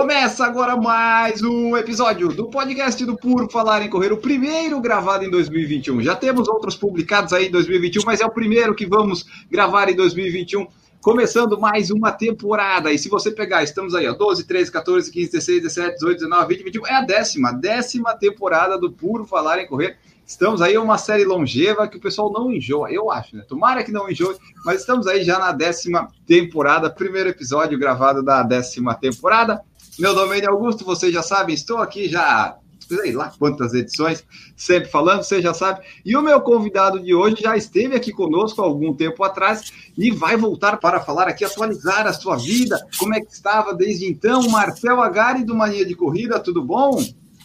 Começa agora mais um episódio do podcast do Puro Falar em Correr, o primeiro gravado em 2021. Já temos outros publicados aí em 2021, mas é o primeiro que vamos gravar em 2021 começando mais uma temporada. E se você pegar, estamos aí, ó, 12, 13, 14, 15, 16, 17, 18, 19, 20, 21, é a décima, décima temporada do Puro Falar em Correr. Estamos aí uma série longeva que o pessoal não enjoa, eu acho, né? Tomara que não enjoe, mas estamos aí já na décima temporada, primeiro episódio gravado da décima temporada. Meu nome é Augusto, vocês já sabem, estou aqui já sei lá quantas edições, sempre falando, você já sabe. E o meu convidado de hoje já esteve aqui conosco há algum tempo atrás e vai voltar para falar aqui, atualizar a sua vida, como é que estava desde então. Marcel Agari do Mania de Corrida, tudo bom?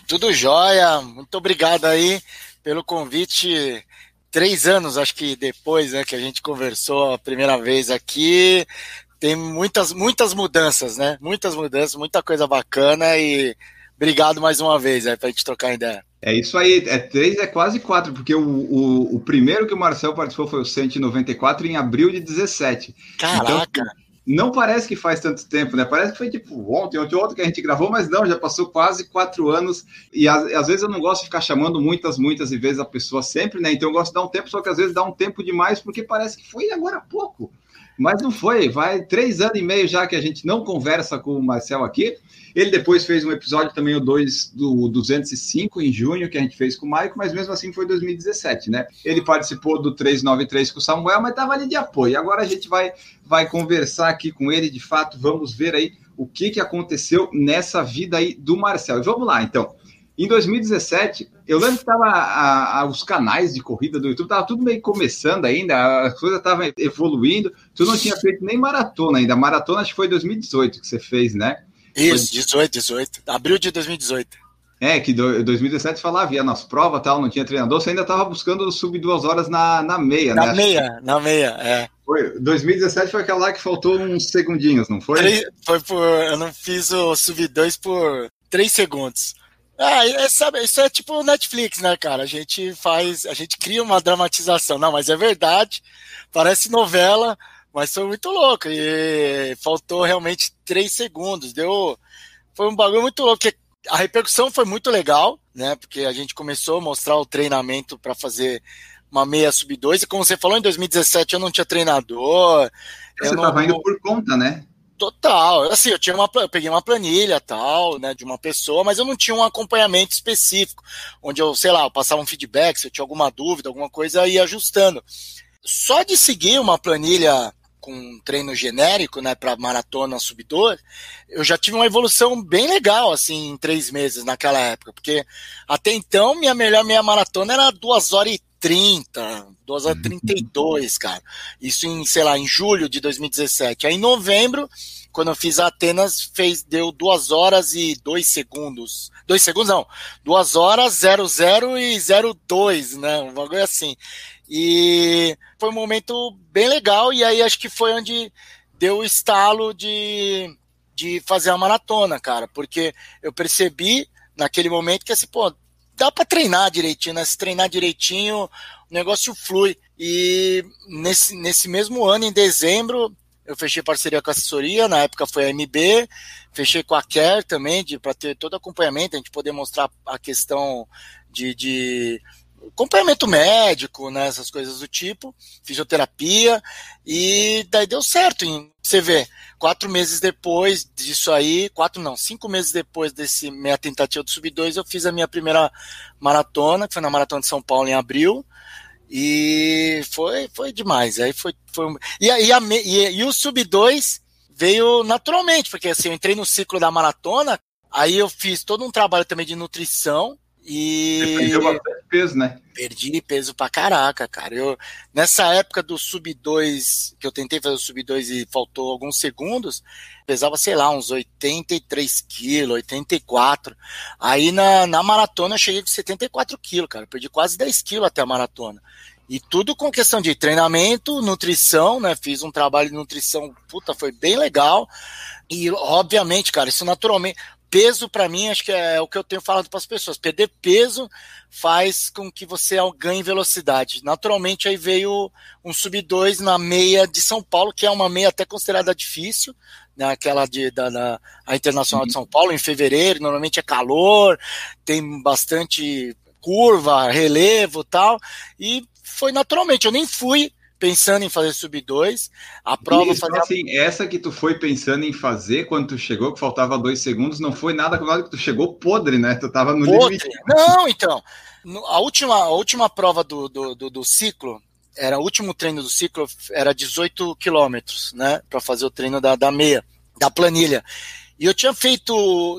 Tudo jóia, muito obrigado aí pelo convite. Três anos, acho que depois né, que a gente conversou a primeira vez aqui, tem muitas, muitas mudanças, né? Muitas mudanças, muita coisa bacana e obrigado mais uma vez é, para a gente trocar ideia. É isso aí, é três, é quase quatro, porque o, o, o, primeiro que o Marcel participou foi o 194 em abril de 17. Caraca! Então, não parece que faz tanto tempo, né? Parece que foi tipo ontem, ontem, ontem que a gente gravou, mas não, já passou quase quatro anos. E às, às, vezes eu não gosto de ficar chamando muitas, muitas vezes a pessoa sempre, né? Então eu gosto de dar um tempo, só que às vezes dá um tempo demais, porque parece que foi agora há pouco. Mas não foi, vai três anos e meio já que a gente não conversa com o Marcel aqui. Ele depois fez um episódio também, o 2 do 205, em junho, que a gente fez com o Maico, mas mesmo assim foi 2017, né? Ele participou do 393 com o Samuel, mas estava ali de apoio. Agora a gente vai, vai conversar aqui com ele, de fato, vamos ver aí o que, que aconteceu nessa vida aí do Marcel. E vamos lá, então. Em 2017, eu lembro que tava os canais de corrida do YouTube, tava tudo meio começando ainda, as coisas estavam evoluindo. Tu não tinha feito nem maratona ainda. Maratona acho que foi 2018 que você fez, né? Isso, 18, 18. Abril de 2018. É, que 2017 falava, ia nas provas tal, não tinha treinador, você ainda estava buscando subir duas horas na, na meia, na né? Na meia, na meia, é. Foi, 2017 foi aquela lá que faltou uns segundinhos, não foi? Foi por. Eu não fiz o sub 2 por 3 segundos. Ah, é, sabe, isso é tipo Netflix, né, cara? A gente faz, a gente cria uma dramatização. Não, mas é verdade, parece novela, mas foi muito louco. E faltou realmente três segundos. Deu. Foi um bagulho muito louco. A repercussão foi muito legal, né? Porque a gente começou a mostrar o treinamento para fazer uma meia sub 2. E como você falou, em 2017 eu não tinha treinador. Você estava indo por conta, né? Total. Assim, eu tinha uma, eu peguei uma planilha tal, né, de uma pessoa, mas eu não tinha um acompanhamento específico, onde eu, sei lá, eu passava um feedback, se eu tinha alguma dúvida, alguma coisa, ia ajustando. Só de seguir uma planilha com treino genérico, né, para maratona subidor, eu já tive uma evolução bem legal, assim, em três meses naquela época, porque até então minha melhor meia maratona era duas horas e 30, 2 horas 32, cara. Isso em, sei lá, em julho de 2017. Aí em novembro, quando eu fiz a Atenas, fez, deu 2 horas e 2 segundos. 2 segundos não, 2 horas 00 e 02, né? Um bagulho assim. E foi um momento bem legal, e aí acho que foi onde deu o estalo de, de fazer a maratona, cara, porque eu percebi naquele momento que assim, pô, dá para treinar direitinho, né? Se treinar direitinho, o negócio flui. E nesse, nesse mesmo ano, em dezembro, eu fechei parceria com a assessoria, na época foi a MB, fechei com a Care também, para ter todo acompanhamento, a gente poder mostrar a questão de, de acompanhamento médico, né, essas coisas do tipo, fisioterapia, e daí deu certo. Você vê, quatro meses depois disso aí, quatro não, cinco meses depois desse minha tentativa do Sub-2, eu fiz a minha primeira maratona, que foi na Maratona de São Paulo em abril, e foi, foi demais. Aí foi, foi e, e, a, e, e o Sub-2 veio naturalmente, porque assim, eu entrei no ciclo da maratona, aí eu fiz todo um trabalho também de nutrição, e. Perdeu bastante peso, né? Perdi peso pra caraca, cara. Eu, nessa época do sub 2, que eu tentei fazer o sub 2 e faltou alguns segundos, pesava, sei lá, uns 83 quilos, 84. Aí na, na maratona eu cheguei com 74 quilos, cara. Eu perdi quase 10 quilos até a maratona. E tudo com questão de treinamento, nutrição, né? Fiz um trabalho de nutrição, puta, foi bem legal. E, obviamente, cara, isso naturalmente. Peso, para mim, acho que é o que eu tenho falado para as pessoas. Perder peso faz com que você ganhe velocidade. Naturalmente, aí veio um sub-2 na meia de São Paulo, que é uma meia até considerada difícil, né, aquela de, da, da a Internacional de São Paulo, em fevereiro, normalmente é calor, tem bastante curva, relevo tal, e foi naturalmente. Eu nem fui pensando em fazer sub 2. A prova Isso, fazia... assim, essa que tu foi pensando em fazer quando tu chegou, que faltava dois segundos, não foi nada com nada que tu chegou podre, né? Tu tava no podre. limite. Não, então. A última, a última prova do, do, do, do ciclo, era o último treino do ciclo, era 18 quilômetros, né? Para fazer o treino da, da meia, da planilha. E eu tinha feito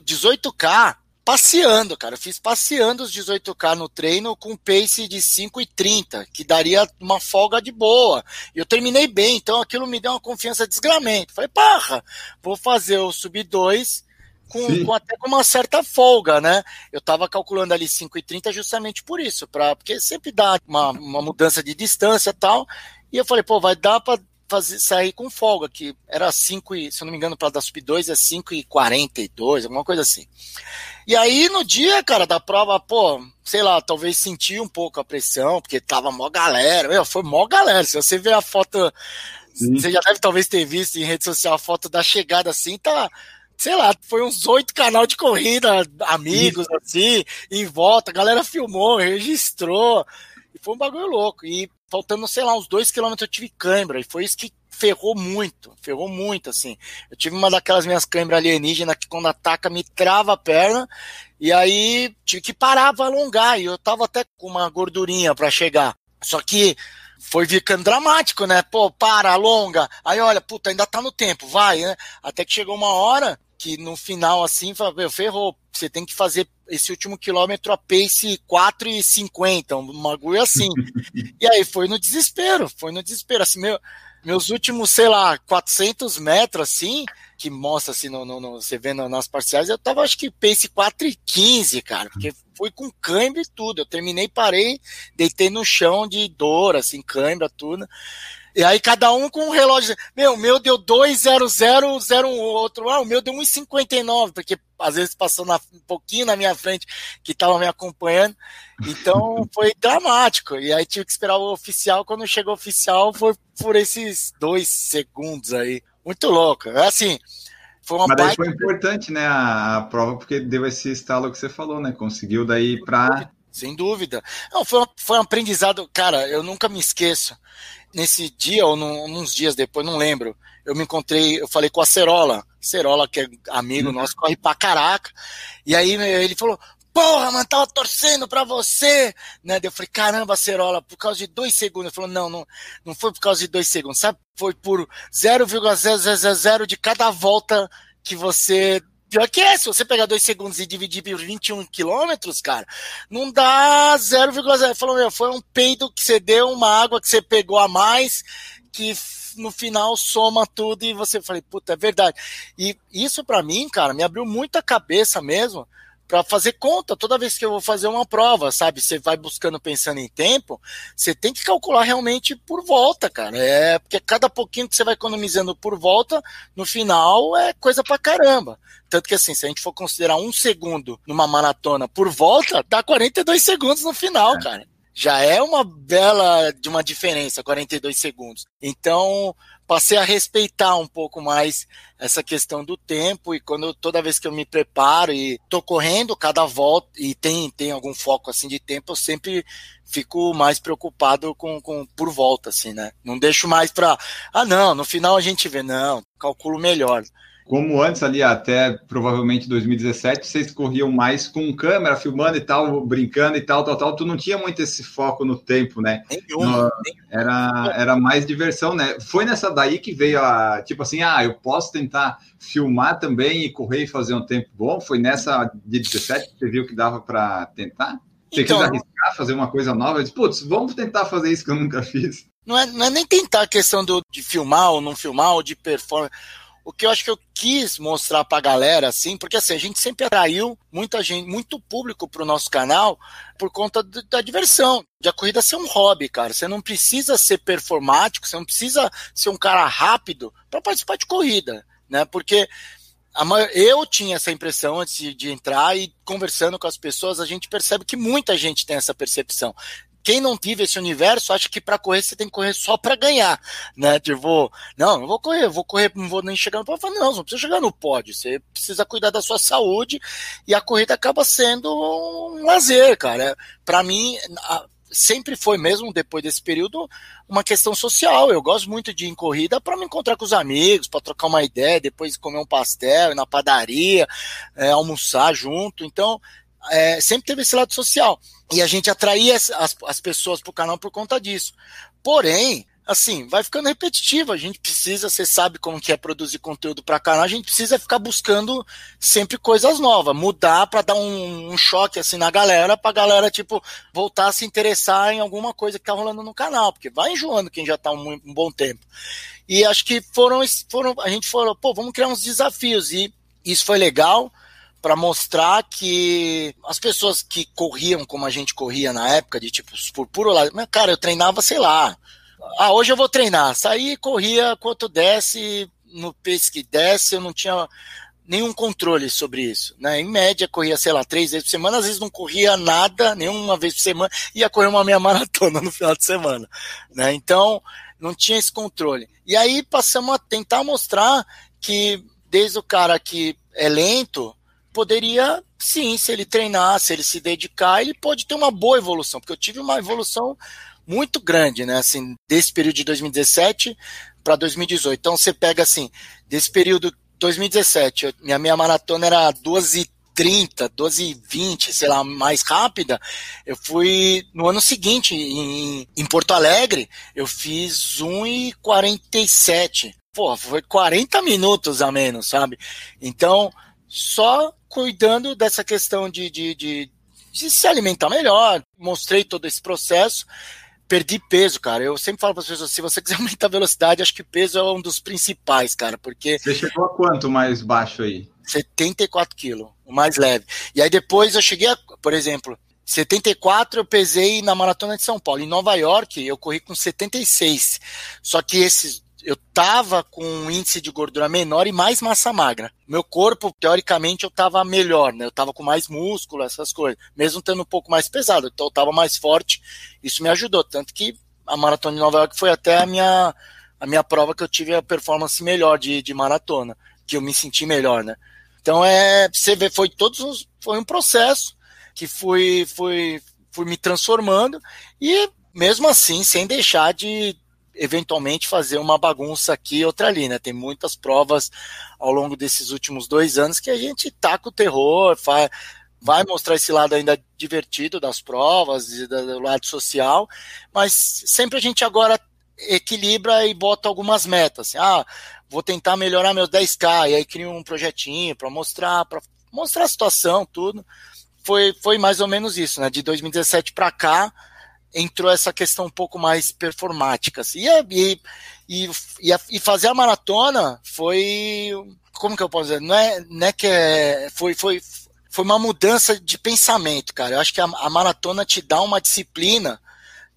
18K passeando, cara. Eu fiz passeando os 18K no treino com pace de 5,30, que daria uma folga de boa. E eu terminei bem, então aquilo me deu uma confiança desgramento. Falei, porra, vou fazer o sub 2 com, com, até com uma certa folga, né? Eu tava calculando ali 5,30 justamente por isso, pra, porque sempre dá uma, uma mudança de distância e tal. E eu falei, pô, vai dar para fazer, sair com folga, que era 5 e, se eu não me engano, para dar sub 2 é 5 e 42, alguma coisa assim. E aí, no dia, cara, da prova, pô, sei lá, talvez senti um pouco a pressão, porque tava mó galera. Meu, foi mó galera. Se você ver a foto, Sim. você já deve talvez ter visto em rede social a foto da chegada assim, tá. Sei lá, foi uns oito canal de corrida, amigos, assim, em volta. A galera filmou, registrou. E foi um bagulho louco. E faltando, sei lá, uns dois quilômetros eu tive cãibra. E foi isso que ferrou muito, ferrou muito, assim. Eu tive uma daquelas minhas câimbras alienígenas que quando ataca me trava a perna, e aí tive que parar para alongar, e eu tava até com uma gordurinha para chegar. Só que foi ficando dramático, né? Pô, para, alonga. Aí olha, puta, ainda tá no tempo, vai, né? Até que chegou uma hora que no final, assim, meu, ferrou. Você tem que fazer esse último quilômetro a pace 4,50, um bagulho assim. e aí foi no desespero, foi no desespero. Assim, meu, meus últimos, sei lá, 400 metros, assim, que mostra assim, no, no, no você vendo nas parciais, eu tava acho que pace 4 e 15, cara, porque fui com cãibra e tudo. Eu terminei, parei, deitei no chão de dor, assim, cãibra, tudo. E aí cada um com um relógio. Meu, o meu deu 20001, outro, ah, o meu deu 1,59, porque às vezes passou na, um pouquinho na minha frente que estava me acompanhando. Então foi dramático. E aí tive que esperar o oficial. Quando chegou o oficial, foi por esses dois segundos aí. Muito louco. É assim. Foi uma Mas daí foi importante, né, a, a, prova, porque deu esse estalo que você falou, né? Conseguiu daí para sem dúvida. Não, foi, foi um aprendizado, cara, eu nunca me esqueço nesse dia ou num, uns dias depois, não lembro, eu me encontrei, eu falei com a Cerola, Cerola, que é amigo uhum. nosso, corre pra caraca, e aí ele falou, porra, mano, tava torcendo pra você, né? Eu falei, caramba, Cerola, por causa de dois segundos. Ele falou, não, não, não foi por causa de dois segundos, sabe? Foi por 0,000 de cada volta que você Pior que é, se você pegar dois segundos e dividir por 21 quilômetros, cara, não dá 0,0. Falou, meu, foi um peido que você deu, uma água que você pegou a mais, que no final soma tudo e você falei, puta, é verdade. E isso para mim, cara, me abriu muita cabeça mesmo para fazer conta toda vez que eu vou fazer uma prova, sabe? Você vai buscando pensando em tempo, você tem que calcular realmente por volta, cara. É porque cada pouquinho que você vai economizando por volta, no final é coisa pra caramba. Tanto que assim, se a gente for considerar um segundo numa maratona por volta, dá 42 segundos no final, é. cara. Já é uma bela de uma diferença, 42 segundos. Então, passei a respeitar um pouco mais essa questão do tempo e quando toda vez que eu me preparo e tô correndo cada volta e tem tem algum foco assim de tempo eu sempre fico mais preocupado com, com por volta assim né? Não deixo mais para ah não no final a gente vê. Não calculo melhor como antes ali até provavelmente 2017, vocês corriam mais com câmera, filmando e tal, brincando e tal, tal, tal, tu não tinha muito esse foco no tempo, né? Nenhum, no, era, era mais diversão, né? Foi nessa daí que veio a, tipo assim, ah, eu posso tentar filmar também e correr e fazer um tempo bom? Foi nessa de 17 que você viu que dava para tentar? Você então, quis arriscar, fazer uma coisa nova? Eu disse, putz, vamos tentar fazer isso que eu nunca fiz. Não é, não é nem tentar a questão do, de filmar ou não filmar, ou de performance o que eu acho que eu quis mostrar pra galera, assim, porque assim, a gente sempre atraiu muita gente, muito público pro nosso canal por conta da diversão, de a corrida ser um hobby, cara. Você não precisa ser performático, você não precisa ser um cara rápido para participar de corrida, né? Porque eu tinha essa impressão antes de, entrar e conversando com as pessoas, a gente percebe que muita gente tem essa percepção quem não vive esse universo acha que para correr você tem que correr só para ganhar, né? Tipo, não, não vou correr, vou correr, não vou nem chegar no pódio. Não, não precisa chegar no pódio, você precisa cuidar da sua saúde e a corrida acaba sendo um lazer, cara. Para mim, sempre foi mesmo depois desse período uma questão social. Eu gosto muito de ir em corrida para me encontrar com os amigos, para trocar uma ideia, depois comer um pastel, ir na padaria, é, almoçar junto. Então, é, sempre teve esse lado social. E a gente atraía as, as pessoas para o canal por conta disso. Porém, assim, vai ficando repetitivo. A gente precisa, você sabe como que é produzir conteúdo para canal, a gente precisa ficar buscando sempre coisas novas, mudar para dar um, um, choque assim na galera, para a galera tipo voltar a se interessar em alguma coisa que tá rolando no canal, porque vai enjoando quem já tá um, um bom tempo. E acho que foram, foram, a gente falou, pô, vamos criar uns desafios e isso foi legal para mostrar que as pessoas que corriam como a gente corria na época, de tipo, por puro lado, cara, eu treinava, sei lá. Ah, hoje eu vou treinar. Saí, corria quanto desce, no pace que desce, eu não tinha nenhum controle sobre isso. Né? Em média, corria, sei lá, três vezes por semana, às vezes não corria nada, nenhuma vez por semana, ia correr uma meia maratona no final de semana. Né? Então, não tinha esse controle. E aí passamos a tentar mostrar que desde o cara que é lento poderia, sim, se ele treinar, se ele se dedicar, ele pode ter uma boa evolução, porque eu tive uma evolução muito grande, né, assim, desse período de 2017 para 2018. Então você pega assim, desse período 2017, minha meia maratona era 12 30, 12 20, sei lá, mais rápida, eu fui no ano seguinte, em, em Porto Alegre, eu fiz 1,47. Pô, foi 40 minutos a menos, sabe? Então, só cuidando dessa questão de, de, de, de se alimentar melhor. Mostrei todo esse processo perdi peso, cara. Eu sempre falo para as pessoas, se você quiser aumentar a velocidade, acho que peso é um dos principais, cara, porque... Você chegou a quanto mais baixo aí? 74 quilos, o mais leve. E aí depois eu cheguei a, por exemplo, 74 eu pesei na Maratona de São Paulo. Em Nova York eu corri com 76. Só que esses eu tava com um índice de gordura menor e mais massa magra. Meu corpo, teoricamente, eu tava melhor, né? Eu tava com mais músculo, essas coisas. Mesmo tendo um pouco mais pesado, então eu tava mais forte. Isso me ajudou. Tanto que a maratona de Nova York foi até a minha, a minha prova que eu tive a performance melhor de, de maratona, que eu me senti melhor, né? Então é, você vê, foi todos os, foi um processo que fui, fui, fui me transformando e mesmo assim, sem deixar de eventualmente fazer uma bagunça aqui e outra ali, né? Tem muitas provas ao longo desses últimos dois anos que a gente taca o terror, faz, vai mostrar esse lado ainda divertido das provas, do lado social, mas sempre a gente agora equilibra e bota algumas metas. Assim, ah, vou tentar melhorar meus 10K, e aí cria um projetinho para mostrar, para mostrar a situação, tudo. Foi, foi mais ou menos isso, né? De 2017 para cá, entrou essa questão um pouco mais performática. Assim. E, e, e, e, fazer a maratona foi. Como que eu posso dizer? Não é, não é que é, foi, foi, foi uma mudança de pensamento, cara. Eu acho que a, a maratona te dá uma disciplina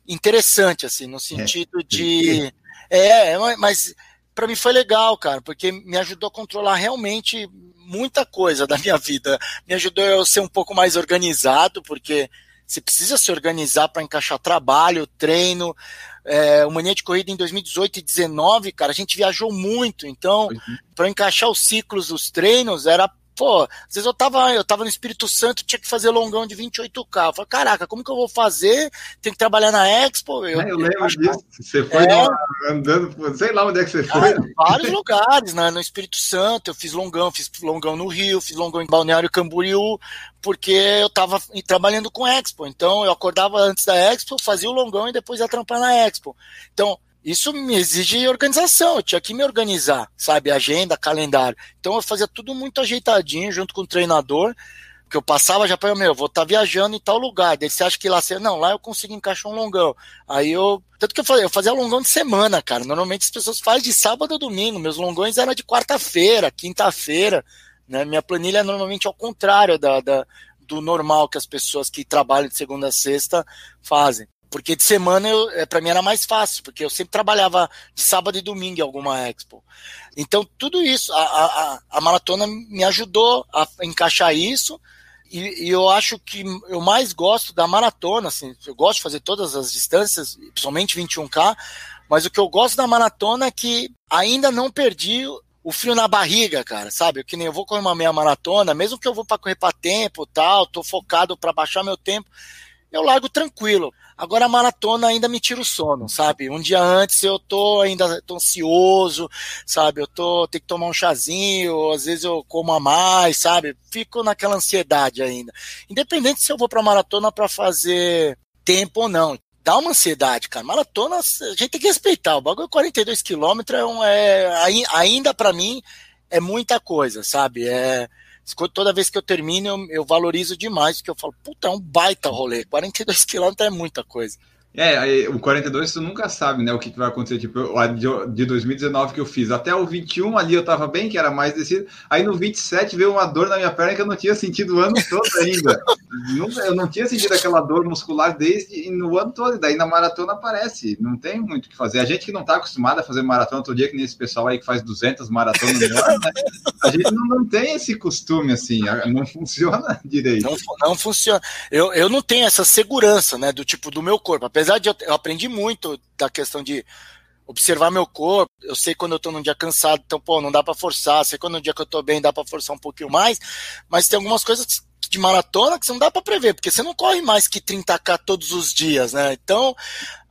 interessante, assim, no sentido é. de. É, é mas para mim foi legal, cara, porque me ajudou a controlar realmente muita coisa da minha vida. Me ajudou a eu ser um pouco mais organizado, porque você precisa se organizar para encaixar trabalho, treino. É, o Mania de Corrida em 2018 e 2019, cara, a gente viajou muito. Então, uhum. para encaixar os ciclos dos treinos, era pô, às vezes eu tava, eu tava no Espírito Santo, tinha que fazer longão de 28K. Eu falei, caraca, como que eu vou fazer? Tem que trabalhar na Expo. Eu, é, eu lembro disso. Você foi é, andando, sei lá onde é que você foi. Ah, vários lugares, né? No Espírito Santo, eu fiz longão, fiz longão no Rio, fiz longão em Balneário Camboriú, porque eu tava trabalhando com Expo. Então eu acordava antes da Expo, fazia o longão e depois ia trampar na Expo. Então, isso me exige organização, eu tinha que me organizar, sabe? Agenda, calendário. Então eu fazia tudo muito ajeitadinho junto com o treinador Porque eu passava já para meu, vou estar tá viajando em tal lugar. Daí você acha que lá você. Não, lá eu consigo encaixar um longão. Aí eu. Tanto que eu fazia, eu fazia longão de semana, cara. Normalmente as pessoas fazem de sábado ou domingo. Meus longões eram de quarta-feira, quinta-feira. Né? Minha planilha é normalmente ao contrário da, da, do normal que as pessoas que trabalham de segunda a sexta fazem. Porque de semana é, para mim era mais fácil, porque eu sempre trabalhava de sábado e domingo em alguma expo. Então, tudo isso, a, a, a maratona me ajudou a encaixar isso. E, e, eu acho que eu mais gosto da maratona, assim, eu gosto de fazer todas as distâncias, principalmente 21K, mas o que eu gosto da maratona é que ainda não perdi o frio na barriga, cara, sabe? Que nem eu vou correr uma meia maratona, mesmo que eu vou para correr para tempo, tal, tô focado para baixar meu tempo, eu largo tranquilo. Agora a maratona ainda me tira o sono, sabe? Um dia antes eu tô ainda tô ansioso, sabe? Eu tô tenho que tomar um chazinho, às vezes eu como a mais, sabe? Fico naquela ansiedade ainda. Independente se eu vou para maratona para fazer tempo ou não. Dá uma ansiedade, cara. Maratona, a gente tem que respeitar. O bagulho 42 quilômetros é, um, é ainda para mim é muita coisa, sabe? É toda vez que eu termino, eu, eu valorizo demais, porque eu falo, puta, é um baita rolê. 42 quilômetros é muita coisa. É, o 42 tu nunca sabe, né, o que, que vai acontecer. Tipo, a de 2019 que eu fiz, até o 21 ali eu tava bem, que era mais descido. Aí no 27 veio uma dor na minha perna que eu não tinha sentido o ano todo ainda. eu não tinha sentido aquela dor muscular desde no ano todo. E daí na maratona aparece. Não tem muito o que fazer. A gente que não tá acostumado a fazer maratona todo dia, que nesse pessoal aí que faz 200 maratonas no ano, né? A gente não, não tem esse costume assim. Não funciona direito. Não, não funciona. Eu, eu não tenho essa segurança, né, do tipo do meu corpo apesar de eu, eu aprendi muito da questão de observar meu corpo. Eu sei quando eu tô num dia cansado, então, pô, não dá para forçar. Sei quando no dia que eu tô bem dá para forçar um pouquinho mais. Mas tem algumas coisas de maratona que você não dá para prever, porque você não corre mais que 30k todos os dias, né? Então,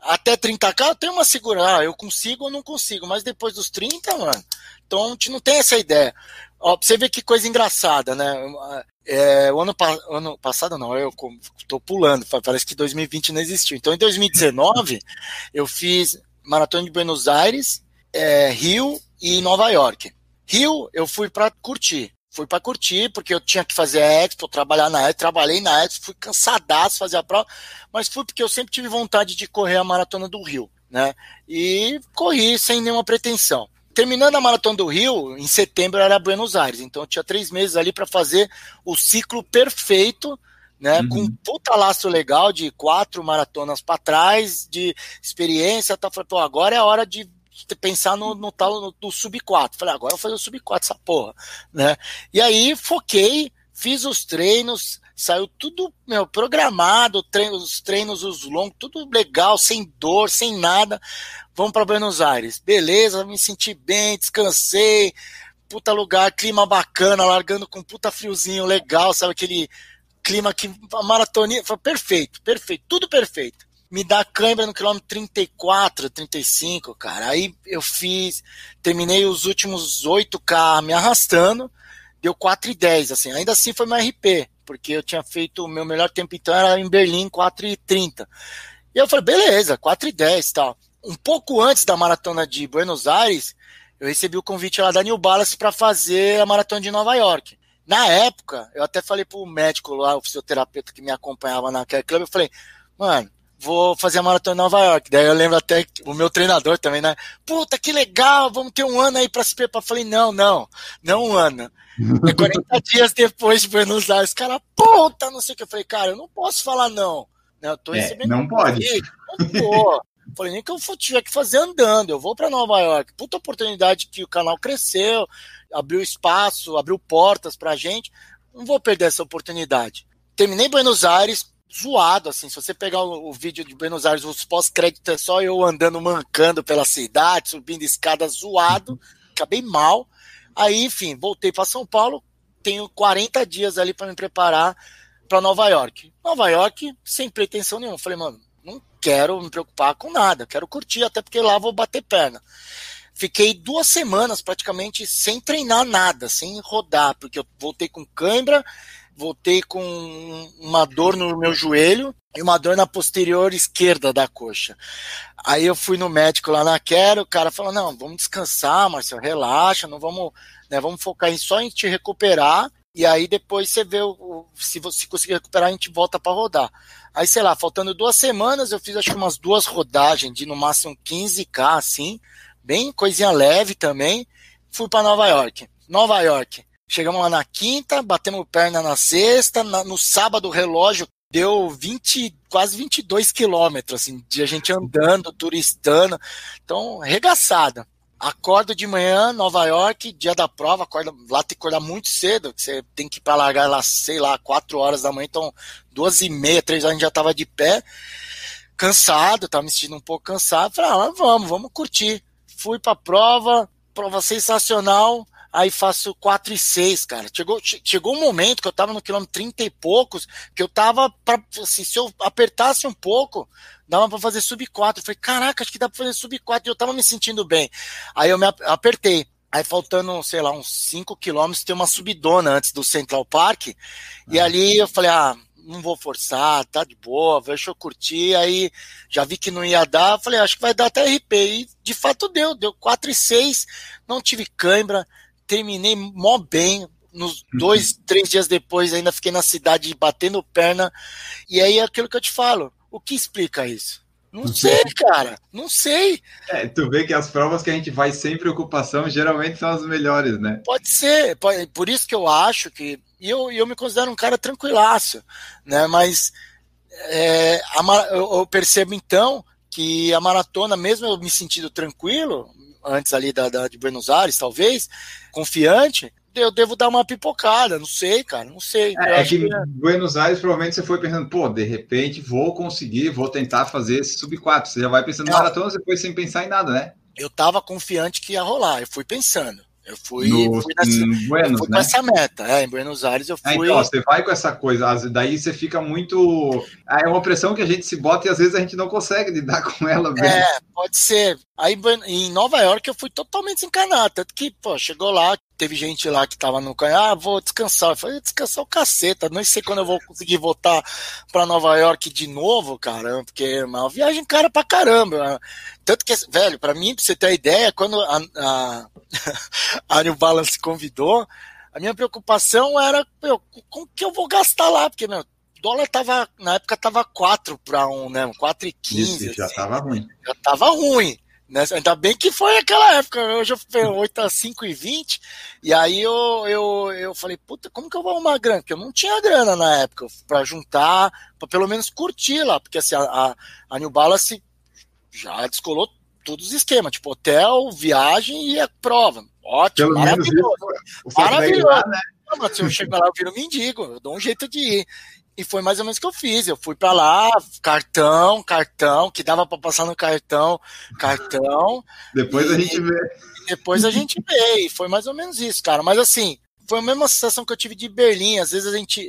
até 30k eu tenho uma segurança. Ah, eu consigo ou não consigo, mas depois dos 30, mano. Então, a gente não tem essa ideia. Ó, pra você ver que coisa engraçada, né? É, o ano, ano, passado não, eu estou pulando, parece que 2020 não existiu. Então, em 2019, eu fiz Maratona de Buenos Aires, é, Rio e Nova York. Rio, eu fui para curtir. Fui para curtir, porque eu tinha que fazer a Expo, trabalhar na Expo, trabalhei na Expo, fui cansadaço fazer a prova, mas fui porque eu sempre tive vontade de correr a Maratona do Rio, né? E corri sem nenhuma pretensão terminando a Maratona do Rio, em setembro era Buenos Aires. Então eu tinha três meses ali para fazer o ciclo perfeito, né? Uhum. Com um puta laço legal de quatro maratonas para trás, de experiência. Tá? Falei, pô, agora é a hora de pensar no, no tal no, no sub 4. Falei, agora eu vou fazer o sub 4 essa porra, né? E aí foquei, fiz os treinos, saiu tudo meu, programado, treino, os treinos, os longos, tudo legal, sem dor, sem nada. Vamos para Buenos Aires. Beleza, me senti bem, descansei. Puta lugar, clima bacana, largando com puta friozinho legal, sabe aquele clima que a maratonia foi perfeito, perfeito, tudo perfeito. Me dá câimbra no quilômetro 34, 35, cara. Aí eu fiz, terminei os últimos 8K me arrastando, deu 4 e 10, assim. Ainda assim foi meu RP, porque eu tinha feito o meu melhor tempo então era em Berlim, 4 e 30. E eu falei, beleza, 4 e 10 tal um pouco antes da maratona de Buenos Aires, eu recebi o convite lá da New Balance para fazer a maratona de Nova York. Na época, eu até falei pro médico lá, o fisioterapeuta que me acompanhava naquele clube, eu falei, mano, vou fazer a maratona em Nova York. Daí eu lembro até o meu treinador também, né? Puta, que legal, vamos ter um ano aí para se preparar. Falei, não, não, não um ano. É 40 dias depois de Buenos Aires. Cara, puta, não sei o que. Eu falei, cara, eu não posso falar não. Eu tô é, recebendo. É, não pode. Não. Falei, nem que eu tiver que fazer andando, eu vou para Nova York. Puta oportunidade que o canal cresceu, abriu espaço, abriu portas pra gente. Não vou perder essa oportunidade. Terminei Buenos Aires, zoado, assim. Se você pegar o, o vídeo de Buenos Aires, os pós-créditos é só eu andando mancando pela cidade, subindo escada zoado. Acabei mal. Aí, enfim, voltei para São Paulo. Tenho 40 dias ali para me preparar para Nova York. Nova York, sem pretensão nenhuma. Falei, mano, não quero me preocupar com nada, quero curtir, até porque lá vou bater perna. Fiquei duas semanas praticamente sem treinar nada, sem rodar, porque eu voltei com cãibra, voltei com uma dor no meu joelho e uma dor na posterior esquerda da coxa. Aí eu fui no médico lá na Quero, o cara falou: não, vamos descansar, Marcelo, relaxa, não vamos, né, vamos focar em só em te recuperar e aí depois você vê o, se você conseguir recuperar, a gente volta para rodar. Aí, sei lá, faltando duas semanas, eu fiz acho que umas duas rodagens de no máximo 15K, assim, bem coisinha leve também. Fui para Nova York. Nova York. Chegamos lá na quinta, batemos perna na sexta, na, no sábado o relógio deu 20, quase 22 quilômetros, assim, de a gente andando, turistando. Então, regaçada. Acordo de manhã, Nova York, dia da prova, acorda, lá tem que acordar muito cedo, você tem que ir para largar lá, sei lá, 4 horas da manhã, então duas e meia, três horas a gente já tava de pé, cansado, tava me sentindo um pouco cansado, falei, ah, vamos, vamos curtir. Fui pra prova, prova sensacional, aí faço 4 e 6, cara. Chegou, chegou um momento que eu tava no quilômetro 30 e poucos, que eu tava, pra, assim, se eu apertasse um pouco, dava para fazer sub 4. Eu falei, caraca, acho que dá para fazer sub 4. E eu tava me sentindo bem. Aí eu me apertei. Aí faltando, sei lá, uns 5 quilômetros, tem uma subidona antes do Central Park. E ah. ali eu falei, ah, não vou forçar, tá de boa, deixa eu curtir. Aí já vi que não ia dar, falei, acho que vai dar até RP. E de fato deu, deu 4 e 6, não tive cãibra, terminei mó bem. Nos uhum. dois, três dias depois, ainda fiquei na cidade batendo perna. E aí é aquilo que eu te falo o que explica isso? Não sei, cara. Não sei. É, tu vê que as provas que a gente vai sem preocupação geralmente são as melhores, né? Pode ser. Por isso que eu acho que. E eu, eu me considero um cara tranquilaço, né? Mas é, a, eu percebo então que a maratona, mesmo eu me sentindo tranquilo, antes ali da, da de Buenos Aires, talvez, confiante, eu devo dar uma pipocada, não sei, cara, não sei. É, é que, que Buenos Aires provavelmente você foi pensando, pô, de repente vou conseguir, vou tentar fazer esse sub 4. Você já vai pensando em maratona, você foi sem pensar em nada, né? Eu tava confiante que ia rolar, eu fui pensando. Eu fui, no, fui, nessa, Buenos, eu fui né? com essa meta. É, em Buenos Aires eu é, fui. então, você vai com essa coisa, daí você fica muito. É uma pressão que a gente se bota e às vezes a gente não consegue lidar com ela bem. É, pode ser. Aí em Nova York eu fui totalmente desencanado. Tanto que, pô, chegou lá, teve gente lá que tava no canhão, ah, vou descansar. Eu falei, descansar o caceta, não sei quando eu vou conseguir voltar para Nova York de novo, cara, porque é uma viagem cara pra caramba. Tanto que, velho, para mim, pra você ter a ideia, quando a, a, a New Balance convidou, a minha preocupação era, meu, como que eu vou gastar lá? Porque, meu, o dólar tava, na época tava 4 para 1, né? 4,15. Isso, já assim, tava ruim. Já tava ruim. Né? Ainda bem que foi aquela época, hoje eu fui 8 a 5 e 20, e aí eu, eu, eu falei, puta, como que eu vou arrumar grana? Porque eu não tinha grana na época para juntar, para pelo menos curtir lá, porque assim, a, a New Balance já descolou todos os esquemas, tipo hotel, viagem e a prova. Ótimo, pelo maravilhoso. maravilhoso. Lá, né? Não, se eu chegar lá, eu viro mendigo, eu dou um jeito de ir. E foi mais ou menos o que eu fiz. Eu fui para lá, cartão, cartão, que dava para passar no cartão, cartão. depois e, a gente vê. Depois a gente vê. E foi mais ou menos isso, cara. Mas assim, foi a mesma sensação que eu tive de Berlim. Às vezes a gente.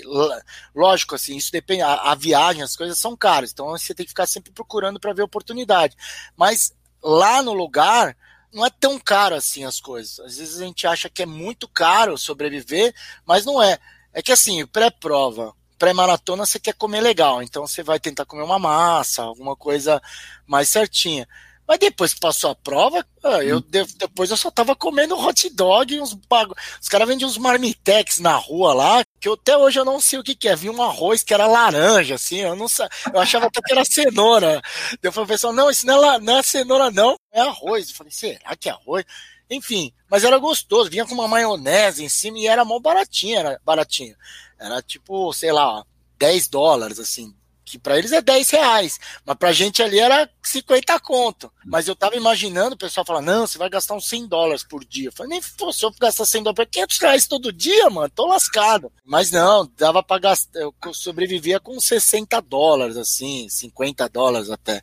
Lógico, assim, isso depende. A, a viagem, as coisas são caras. Então você tem que ficar sempre procurando para ver oportunidade. Mas lá no lugar. Não é tão caro assim as coisas. Às vezes a gente acha que é muito caro sobreviver, mas não é. É que assim, pré-prova, pré-maratona você quer comer legal, então você vai tentar comer uma massa, alguma coisa mais certinha. Mas depois que passou a prova, ah, eu hum. depois eu só tava comendo hot dog e uns bagu... Os caras vendem uns marmitex na rua lá, que eu, até hoje eu não sei o que, que é. Vi um arroz que era laranja, assim, eu não sei. Eu achava até que era cenoura. Eu falei, pessoal, não, isso não é, não é cenoura, não, é arroz. Eu falei, será que é arroz? Enfim, mas era gostoso, vinha com uma maionese em cima e era mó baratinho, era baratinho. Era tipo, sei lá, 10 dólares, assim, que para eles é 10 reais, mas pra gente ali era 50 conto. Mas eu tava imaginando o pessoal falar, não, você vai gastar uns 100 dólares por dia. Eu falei, nem se eu gastar 100 dólares, 500 reais todo dia, mano, tô lascado. Mas não, dava pra gastar, eu sobrevivia com 60 dólares, assim, 50 dólares até.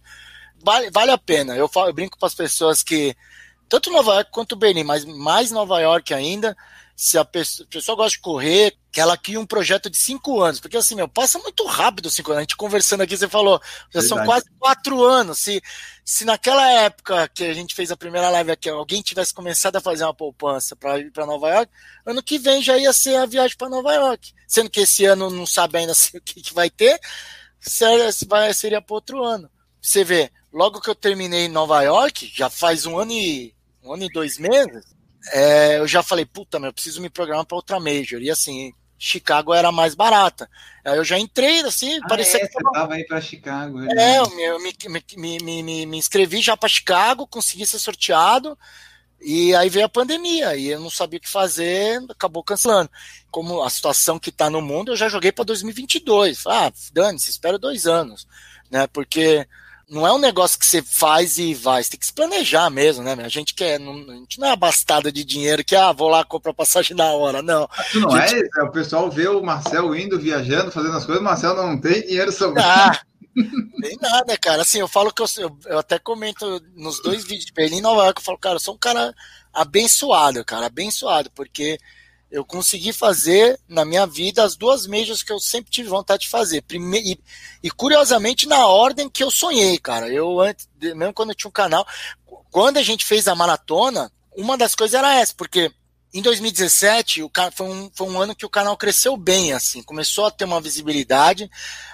Vale, vale a pena. Eu, falo, eu brinco para as pessoas que, tanto Nova York quanto Berlim, mas mais Nova York ainda, se a pessoa, a pessoa gosta de correr, que ela cria um projeto de cinco anos, porque assim, meu, passa muito rápido cinco anos. A gente conversando aqui, você falou, já Verdade. são quase quatro anos. Se, se naquela época que a gente fez a primeira live aqui, alguém tivesse começado a fazer uma poupança para ir para Nova York, ano que vem já ia ser a viagem para Nova York. Sendo que esse ano não sabe ainda o que, que vai ter, seria, seria para outro ano. Você vê, logo que eu terminei em Nova York, já faz um ano e um ano e dois meses, é, eu já falei, puta, meu, eu preciso me programar para outra major. E assim, Chicago era mais barata. Aí eu já entrei, assim, Ah, parecia é, que você tava... aí para Chicago. É, eu me, eu me, me, me, me, me inscrevi já para Chicago, consegui ser sorteado, e aí veio a pandemia, e eu não sabia o que fazer, acabou cancelando. Como a situação que está no mundo, eu já joguei para 2022. Ah, dane-se, espero dois anos, né? Porque não é um negócio que você faz e vai, você tem que se planejar mesmo, né? A gente quer, não, a gente não é abastada de dinheiro que, ah, vou lá comprar passagem na hora, não. Tu não Gente- é? O pessoal vê o Marcel indo, viajando, fazendo as coisas, o Marcel não tem dinheiro sobrando. Ah, nem nada, cara. Assim, eu falo que eu, eu, eu até comento nos dois vídeos de Berlim e Nova York, eu falo, cara, eu sou um cara abençoado, cara, abençoado, porque eu consegui fazer na minha vida as duas majors que eu sempre tive vontade de fazer. Prime e, e curiosamente na ordem que eu sonhei, cara. Eu antes, mesmo quando eu tinha um canal, quando a gente fez a maratona, uma das coisas era essa, porque em 2017 o foi um, foi um ano que o canal cresceu bem, assim, começou a ter uma visibilidade.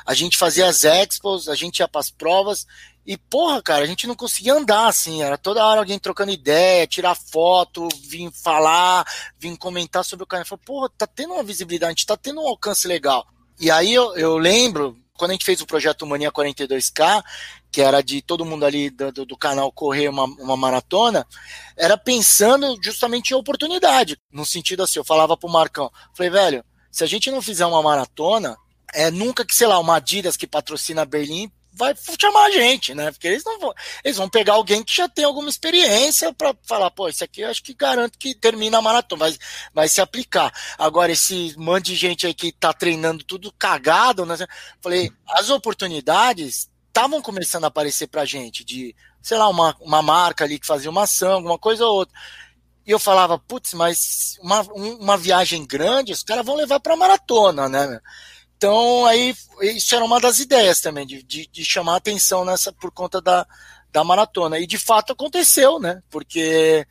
A gente fazia as expos, a gente ia para as provas e porra, cara, a gente não conseguia andar assim, era toda hora alguém trocando ideia, tirar foto, vir falar, vir comentar sobre o canal. Falei, porra, tá tendo uma visibilidade, a gente tá tendo um alcance legal. E aí eu, eu lembro, quando a gente fez o projeto Mania 42K, que era de todo mundo ali do, do, do canal correr uma, uma maratona, era pensando justamente em oportunidade. No sentido assim, eu falava pro Marcão, falei, velho, se a gente não fizer uma maratona, é nunca que, sei lá, uma Adidas que patrocina Berlim vai chamar a gente, né? Porque eles não vão, eles vão pegar alguém que já tem alguma experiência para falar, pô, isso aqui eu acho que garanto que termina a maratona, vai, vai se aplicar. Agora, esse monte de gente aí que tá treinando tudo cagado, né? Falei, as oportunidades estavam começando a aparecer pra gente, de, sei lá, uma, uma marca ali que fazia uma ação, alguma coisa ou outra. E eu falava, putz, mas uma, um, uma viagem grande, os caras vão levar pra maratona, né? Então, aí, isso era uma das ideias também, de, de, de chamar atenção nessa, por conta da, da maratona. E de fato aconteceu, né? Porque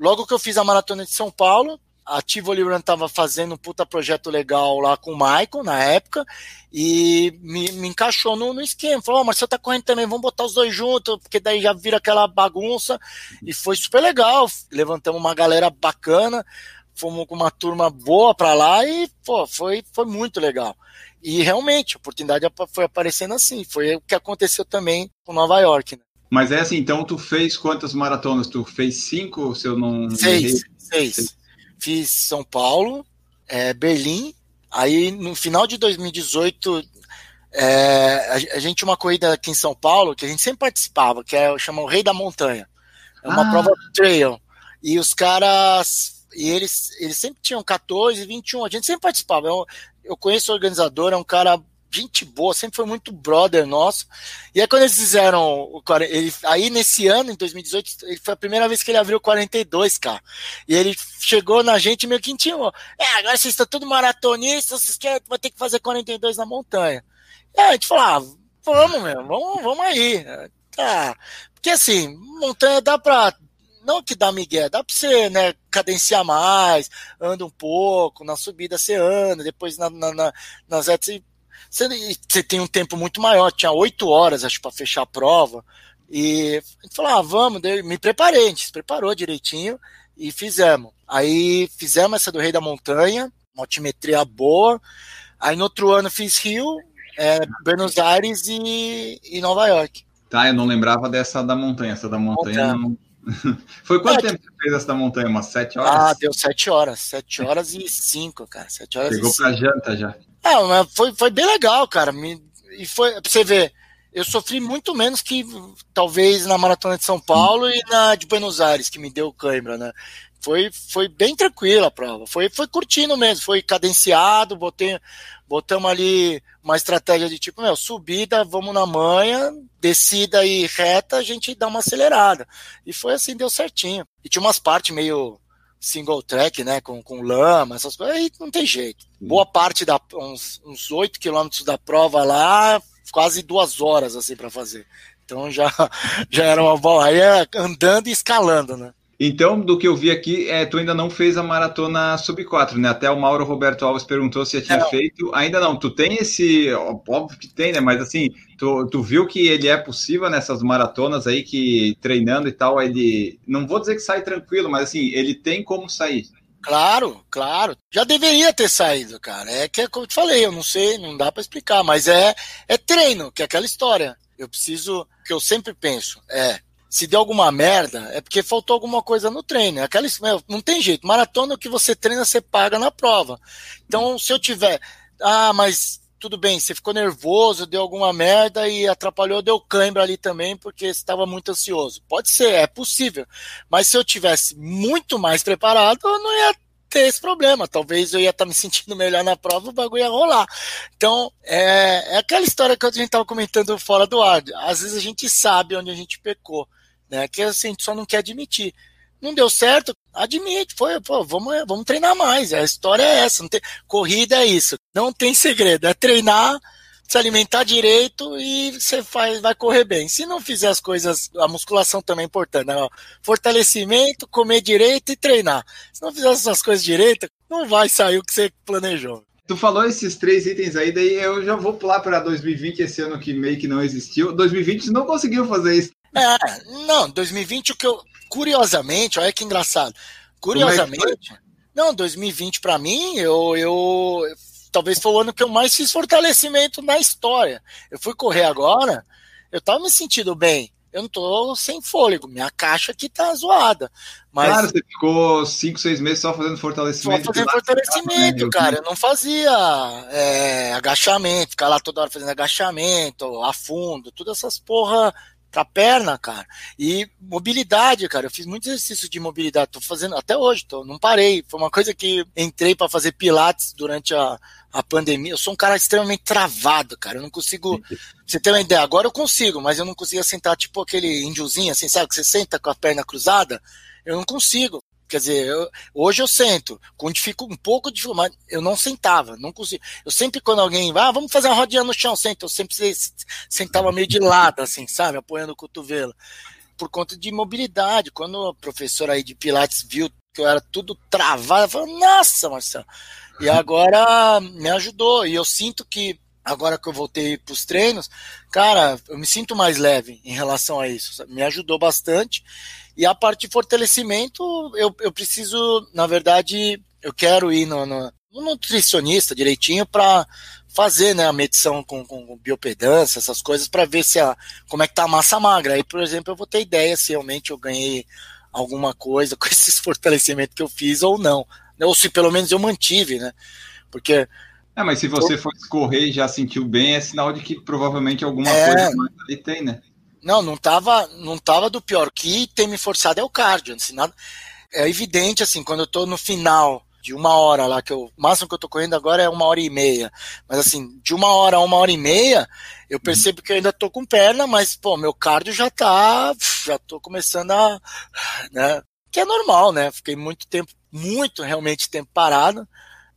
logo que eu fiz a maratona de São Paulo, a Tivoli Run estava fazendo um puta projeto legal lá com o Michael na época e me, me encaixou no, no esquema. Falou, oh, mas você tá correndo também, vamos botar os dois juntos, porque daí já vira aquela bagunça. E foi super legal. Levantamos uma galera bacana, fomos com uma turma boa para lá e pô, foi, foi muito legal. E realmente, a oportunidade foi aparecendo assim. Foi o que aconteceu também com Nova York. Né? Mas é assim, então tu fez quantas maratonas? Tu fez cinco, se eu não. Seis, seis. seis fiz São Paulo, é, Berlim. Aí no final de 2018 é, a, a, gente tinha uma corrida aqui em São Paulo que a gente sempre participava, que é chama o Rei da Montanha. É uma ah. prova trail. E os caras. E eles, eles sempre tinham 14, 21, a gente sempre participava. Eu, eu conheço o organizador, é um cara gente boa, sempre foi muito brother nosso. E aí quando eles fizeram o ele aí nesse ano, em 2018, ele foi a primeira vez que ele abriu 42, cara. E ele chegou na gente meio que intimou. É, agora vocês estão tudo maratonistas, vocês querem, vai ter que fazer 42 na montanha. E aí a gente falou, ah, vamos, meu, vamos, vamos aí. Tá. Porque assim, montanha dá pra não que dá migué, dá pra você, né, cadenciar mais, anda um pouco, na subida você anda, depois na, na, na nas retas você, você tem um tempo muito maior, tinha oito horas, acho, para fechar a prova. E a gente falou, ah, vamos, me preparei, a gente se preparou direitinho e fizemos. Aí fizemos essa do Rei da Montanha, uma altimetria boa. Aí no outro ano fiz Rio, é, Buenos Aires e, e, Nova York. Tá, eu não lembrava dessa da montanha, essa da montanha. montanha. Não... Foi quanto é, tempo você fez essa montanha? Umas sete horas? Ah, deu sete horas, sete horas e cinco, cara. Sete horas Pegou e pra janta já. É, mas foi, foi bem legal, cara. Me, e foi, pra você ver, eu sofri muito menos que talvez na Maratona de São Paulo e na de Buenos Aires, que me deu cãibra, né? Foi, foi bem tranquila a prova. Foi, foi curtindo mesmo, foi cadenciado, botei, botamos ali uma estratégia de tipo, meu, subida, vamos na manha, descida e reta, a gente dá uma acelerada. E foi assim, deu certinho. E tinha umas partes meio single track, né, com, com lama, essas coisas, aí não tem jeito. Boa parte da uns, uns 8 quilômetros da prova lá, quase duas horas assim para fazer. Então já já era uma bola aí é andando e escalando, né? Então, do que eu vi aqui, é, tu ainda não fez a maratona sub 4, né? Até o Mauro Roberto Alves perguntou se já tinha Não. feito. Ainda não. Tu tem esse. Óbvio que tem, né? Mas assim, tu, tu viu que ele é possível nessas maratonas aí, que treinando e tal, ele. Não vou dizer que sai tranquilo, mas assim, ele tem como sair. Claro, claro. Já deveria ter saído, cara. É que, como eu te falei, eu não sei, não dá para explicar, mas é, é treino, que é aquela história. Eu preciso, que eu sempre penso, é, se deu alguma merda, é porque faltou alguma coisa no treino. É aquela, não tem jeito. Maratona, o que você treina, você paga na prova. Então, se eu tiver, ah, mas tudo bem, você ficou nervoso, deu alguma merda e atrapalhou, deu cãibra ali também, porque estava muito ansioso. Pode ser, é possível. Mas se eu tivesse muito mais preparado, eu não ia ter esse problema. Talvez eu ia estar tá me sentindo melhor na prova, o bagulho ia rolar. Então, é, é aquela história que a gente estava comentando fora do ar. Às vezes a gente sabe onde a gente pecou, né? Que assim, a gente só não quer admitir. Não deu certo, admite, foi, pô, vamos, vamos treinar mais. A história é essa, tem, corrida é isso. Não tem segredo, é treinar, se alimentar direito e você faz, vai correr bem. Se não fizer as coisas, a musculação também é importante, né? Fortalecimento, comer direito e treinar. Se não fizer essas coisas direito, não vai sair o que você planejou. Tu falou esses três itens aí, daí eu já vou pular para 2020, esse ano que meio que não existiu. 2020 não conseguiu fazer isso. É, não, 2020 o que eu, curiosamente, olha que engraçado. Curiosamente, é não, 2020 para mim, eu, eu talvez foi o ano que eu mais fiz fortalecimento na história. Eu fui correr agora, eu tava me sentindo bem. Eu não tô sem fôlego, minha caixa aqui tá zoada. Mas... Claro, você ficou 5, 6 meses só fazendo fortalecimento. Só fazendo fortalecimento, cara. Eu não fazia é, agachamento, ficar lá toda hora fazendo agachamento, a fundo, todas essas porra pra perna, cara. E mobilidade, cara. Eu fiz muito exercício de mobilidade. Tô fazendo até hoje, tô, não parei. Foi uma coisa que entrei para fazer pilates durante a, a pandemia. Eu sou um cara extremamente travado, cara. Eu não consigo. você ter uma ideia, agora eu consigo, mas eu não conseguia sentar tipo aquele índiozinho, assim, sabe? Que você senta com a perna cruzada. Eu não consigo. Quer dizer, eu, hoje eu sento, com dificuldade, um pouco de mas eu não sentava, não consigo. Eu sempre, quando alguém vai, ah, vamos fazer uma rodinha no chão, sento, eu sempre sentava meio de lado, assim, sabe, apoiando o cotovelo. Por conta de mobilidade. Quando a professora aí de Pilates viu que eu era tudo travado, falou, nossa, Marcelo. E agora me ajudou. E eu sinto que agora que eu voltei para os treinos, cara, eu me sinto mais leve em relação a isso. Me ajudou bastante. E a parte de fortalecimento, eu, eu preciso, na verdade, eu quero ir no, no, nutricionista direitinho para fazer né, a medição com, com biopedância, essas coisas, para ver se a, como é que tá a massa magra. Aí, por exemplo, eu vou ter ideia se realmente eu ganhei alguma coisa com esses fortalecimentos que eu fiz ou não. Ou se pelo menos eu mantive, né? Porque. É, mas se você for escorrer e já sentiu bem, é sinal de que provavelmente alguma é... coisa mais ali tem, né? Não, não tava, não tava do pior. O que tem me forçado é o cardio. Assim, nada, é evidente, assim, quando eu tô no final de uma hora lá, que eu, o máximo que eu tô correndo agora é uma hora e meia. Mas assim, de uma hora a uma hora e meia, eu uhum. percebo que eu ainda tô com perna, mas, pô, meu cardio já tá, já tô começando a, né, que é normal, né? Fiquei muito tempo, muito realmente tempo parado.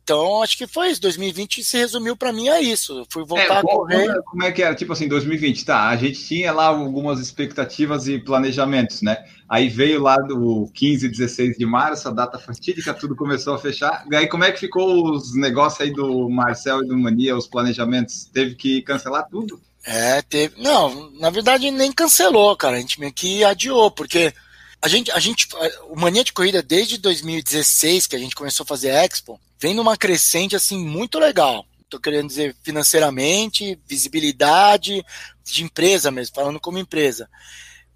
Então, acho que foi isso. 2020 se resumiu para mim a isso. Eu fui voltar é, a correr. Como, como é que era? Tipo assim, 2020, tá. A gente tinha lá algumas expectativas e planejamentos, né? Aí veio lá do 15, 16 de março, a data fatídica, tudo começou a fechar. E aí, como é que ficou os negócios aí do Marcel e do Mania, os planejamentos? Teve que cancelar tudo? É, teve. Não, na verdade nem cancelou, cara. A gente meio que adiou, porque a gente, a gente, o Mania de Corrida desde 2016, que a gente começou a fazer Expo, vem numa crescente assim muito legal. Estou querendo dizer financeiramente, visibilidade de empresa mesmo, falando como empresa.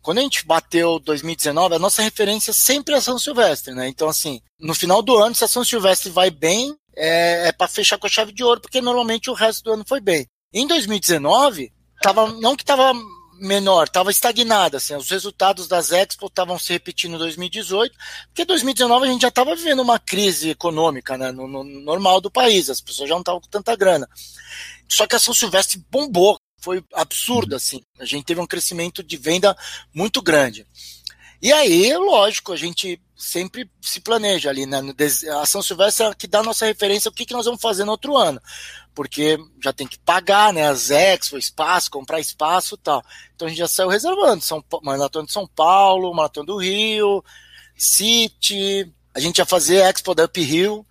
Quando a gente bateu 2019, a nossa referência sempre é São Silvestre, né? Então, assim, no final do ano, se a São Silvestre vai bem, é, é para fechar com a chave de ouro, porque normalmente o resto do ano foi bem. Em 2019, tava, não que estava menor, estava estagnada. Assim, os resultados das Expo estavam se repetindo em 2018, porque 2019 a gente já estava vivendo uma crise econômica né, no, no, normal do país, as pessoas já não estavam com tanta grana. Só que a São Silvestre bombou, foi absurdo. Assim, a gente teve um crescimento de venda muito grande. E aí, lógico, a gente sempre se planeja ali, né? A São Silvestre é que dá a nossa referência o que, que nós vamos fazer no outro ano. Porque já tem que pagar, né? As Expo, espaço, comprar espaço e tal. Então a gente já saiu reservando. São, Maratona de São Paulo, Maratona do Rio, City. A gente ia fazer Expo da Up Rio,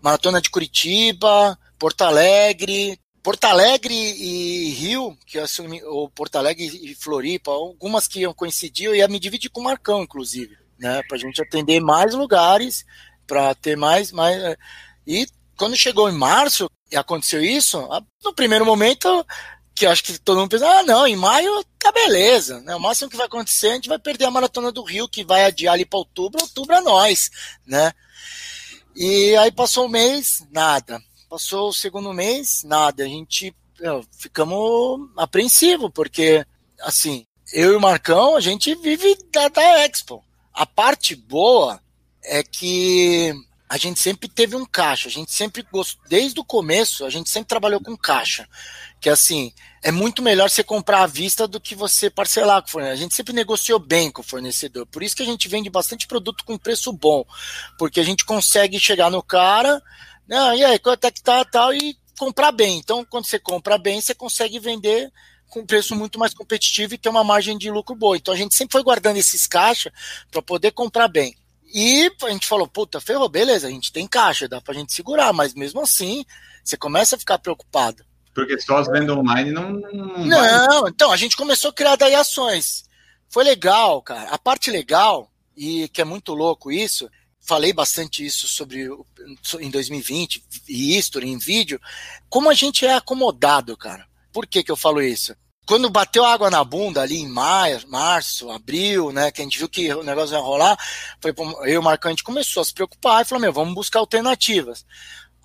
Maratona de Curitiba, Porto Alegre, Porto Alegre e Rio, que assumi, ou Porto Alegre e Floripa, algumas que iam coincidir, eu ia me dividir com o Marcão, inclusive, né? Pra gente atender mais lugares. para ter mais, mais. E quando chegou em março e aconteceu isso, no primeiro momento que eu acho que todo mundo pensa, ah, não, em maio tá beleza, né? O máximo que vai acontecer, a gente vai perder a maratona do Rio, que vai adiar ali para outubro, outubro é nós, né? E aí passou o mês, nada. Passou o segundo mês, nada. A gente meu, ficamos apreensivo, porque, assim, eu e o Marcão, a gente vive da, da Expo. A parte boa é que a gente sempre teve um caixa, a gente sempre gostou, desde o começo, a gente sempre trabalhou com caixa. Que assim, é muito melhor você comprar à vista do que você parcelar com o fornecedor. A gente sempre negociou bem com o fornecedor. Por isso que a gente vende bastante produto com preço bom. Porque a gente consegue chegar no cara, não, e aí, quanto é que tá, tal, e comprar bem. Então, quando você compra bem, você consegue vender com preço muito mais competitivo e ter uma margem de lucro boa. Então a gente sempre foi guardando esses caixas para poder comprar bem. E a gente falou, puta, ferrou, beleza, a gente tem caixa, dá pra gente segurar, mas mesmo assim, você começa a ficar preocupado. Porque só as vendas online não. Não, não então a gente começou a criar daí ações. Foi legal, cara. A parte legal, e que é muito louco isso, falei bastante isso sobre em 2020 e history em vídeo, como a gente é acomodado, cara. Por que, que eu falo isso? quando bateu água na bunda ali em maio, março, abril, né, que a gente viu que o negócio ia rolar, foi, eu e o Marcão, a gente começou a se preocupar e falou, meu, vamos buscar alternativas.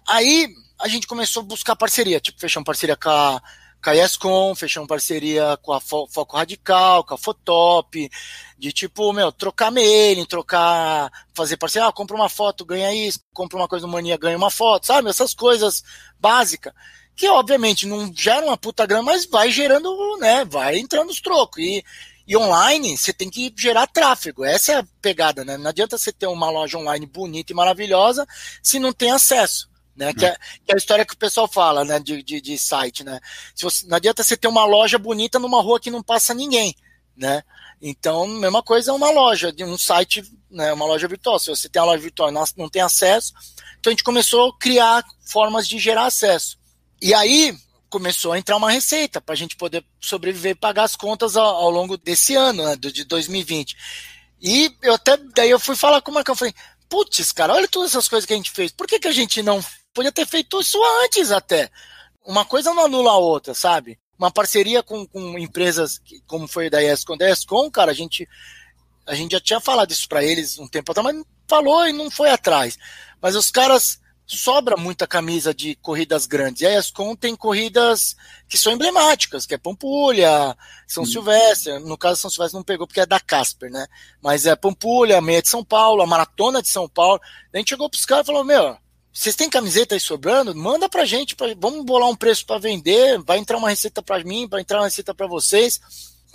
Aí a gente começou a buscar parceria, tipo, fechamos parceria com a, com a ESCOM, fechamos parceria com a Foco Radical, com a Fotop, de tipo, meu, trocar mailing, trocar, fazer parceria, ah, compra uma foto, ganha isso, compra uma coisa no Mania, ganha uma foto, sabe? Essas coisas básicas que obviamente não gera uma puta grana, mas vai gerando, né? Vai entrando os trocos. E, e online, você tem que gerar tráfego. Essa é a pegada, né? Não adianta você ter uma loja online bonita e maravilhosa se não tem acesso. Né, que, é, que é a história que o pessoal fala né, de, de, de site. Né? Se você, não adianta você ter uma loja bonita numa rua que não passa ninguém. Né? Então, mesma coisa é uma loja, de um site, né, uma loja virtual. Se você tem a loja virtual e não, tem acesso, então a gente começou a criar formas de gerar acesso. E aí começou a entrar uma receita para a gente poder sobreviver e pagar as contas ao, ao longo desse ano, né, de 2020. E eu até daí eu fui falar com o Marcão, falei, putz, cara, olha todas essas coisas que a gente fez. Por que, que a gente não podia ter feito isso antes até? Uma coisa não anula a outra, sabe? Uma parceria com, com empresas como foi da ESCOM, da ESCOM, cara, a gente a gente já tinha falado isso para eles um tempo atrás, mas falou e não foi atrás. Mas os caras sobra muita camisa de corridas grandes. E a ESCOM tem corridas que são emblemáticas, que é Pampulha, São hum. Silvestre. No caso, São Silvestre não pegou porque é da Casper, né? Mas é Pampulha, Meia de São Paulo, a Maratona de São Paulo. a gente chegou pros caras e falou: Meu, vocês têm camiseta aí sobrando? Manda pra gente, pra, vamos bolar um preço para vender. Vai entrar uma receita para mim, vai entrar uma receita para vocês.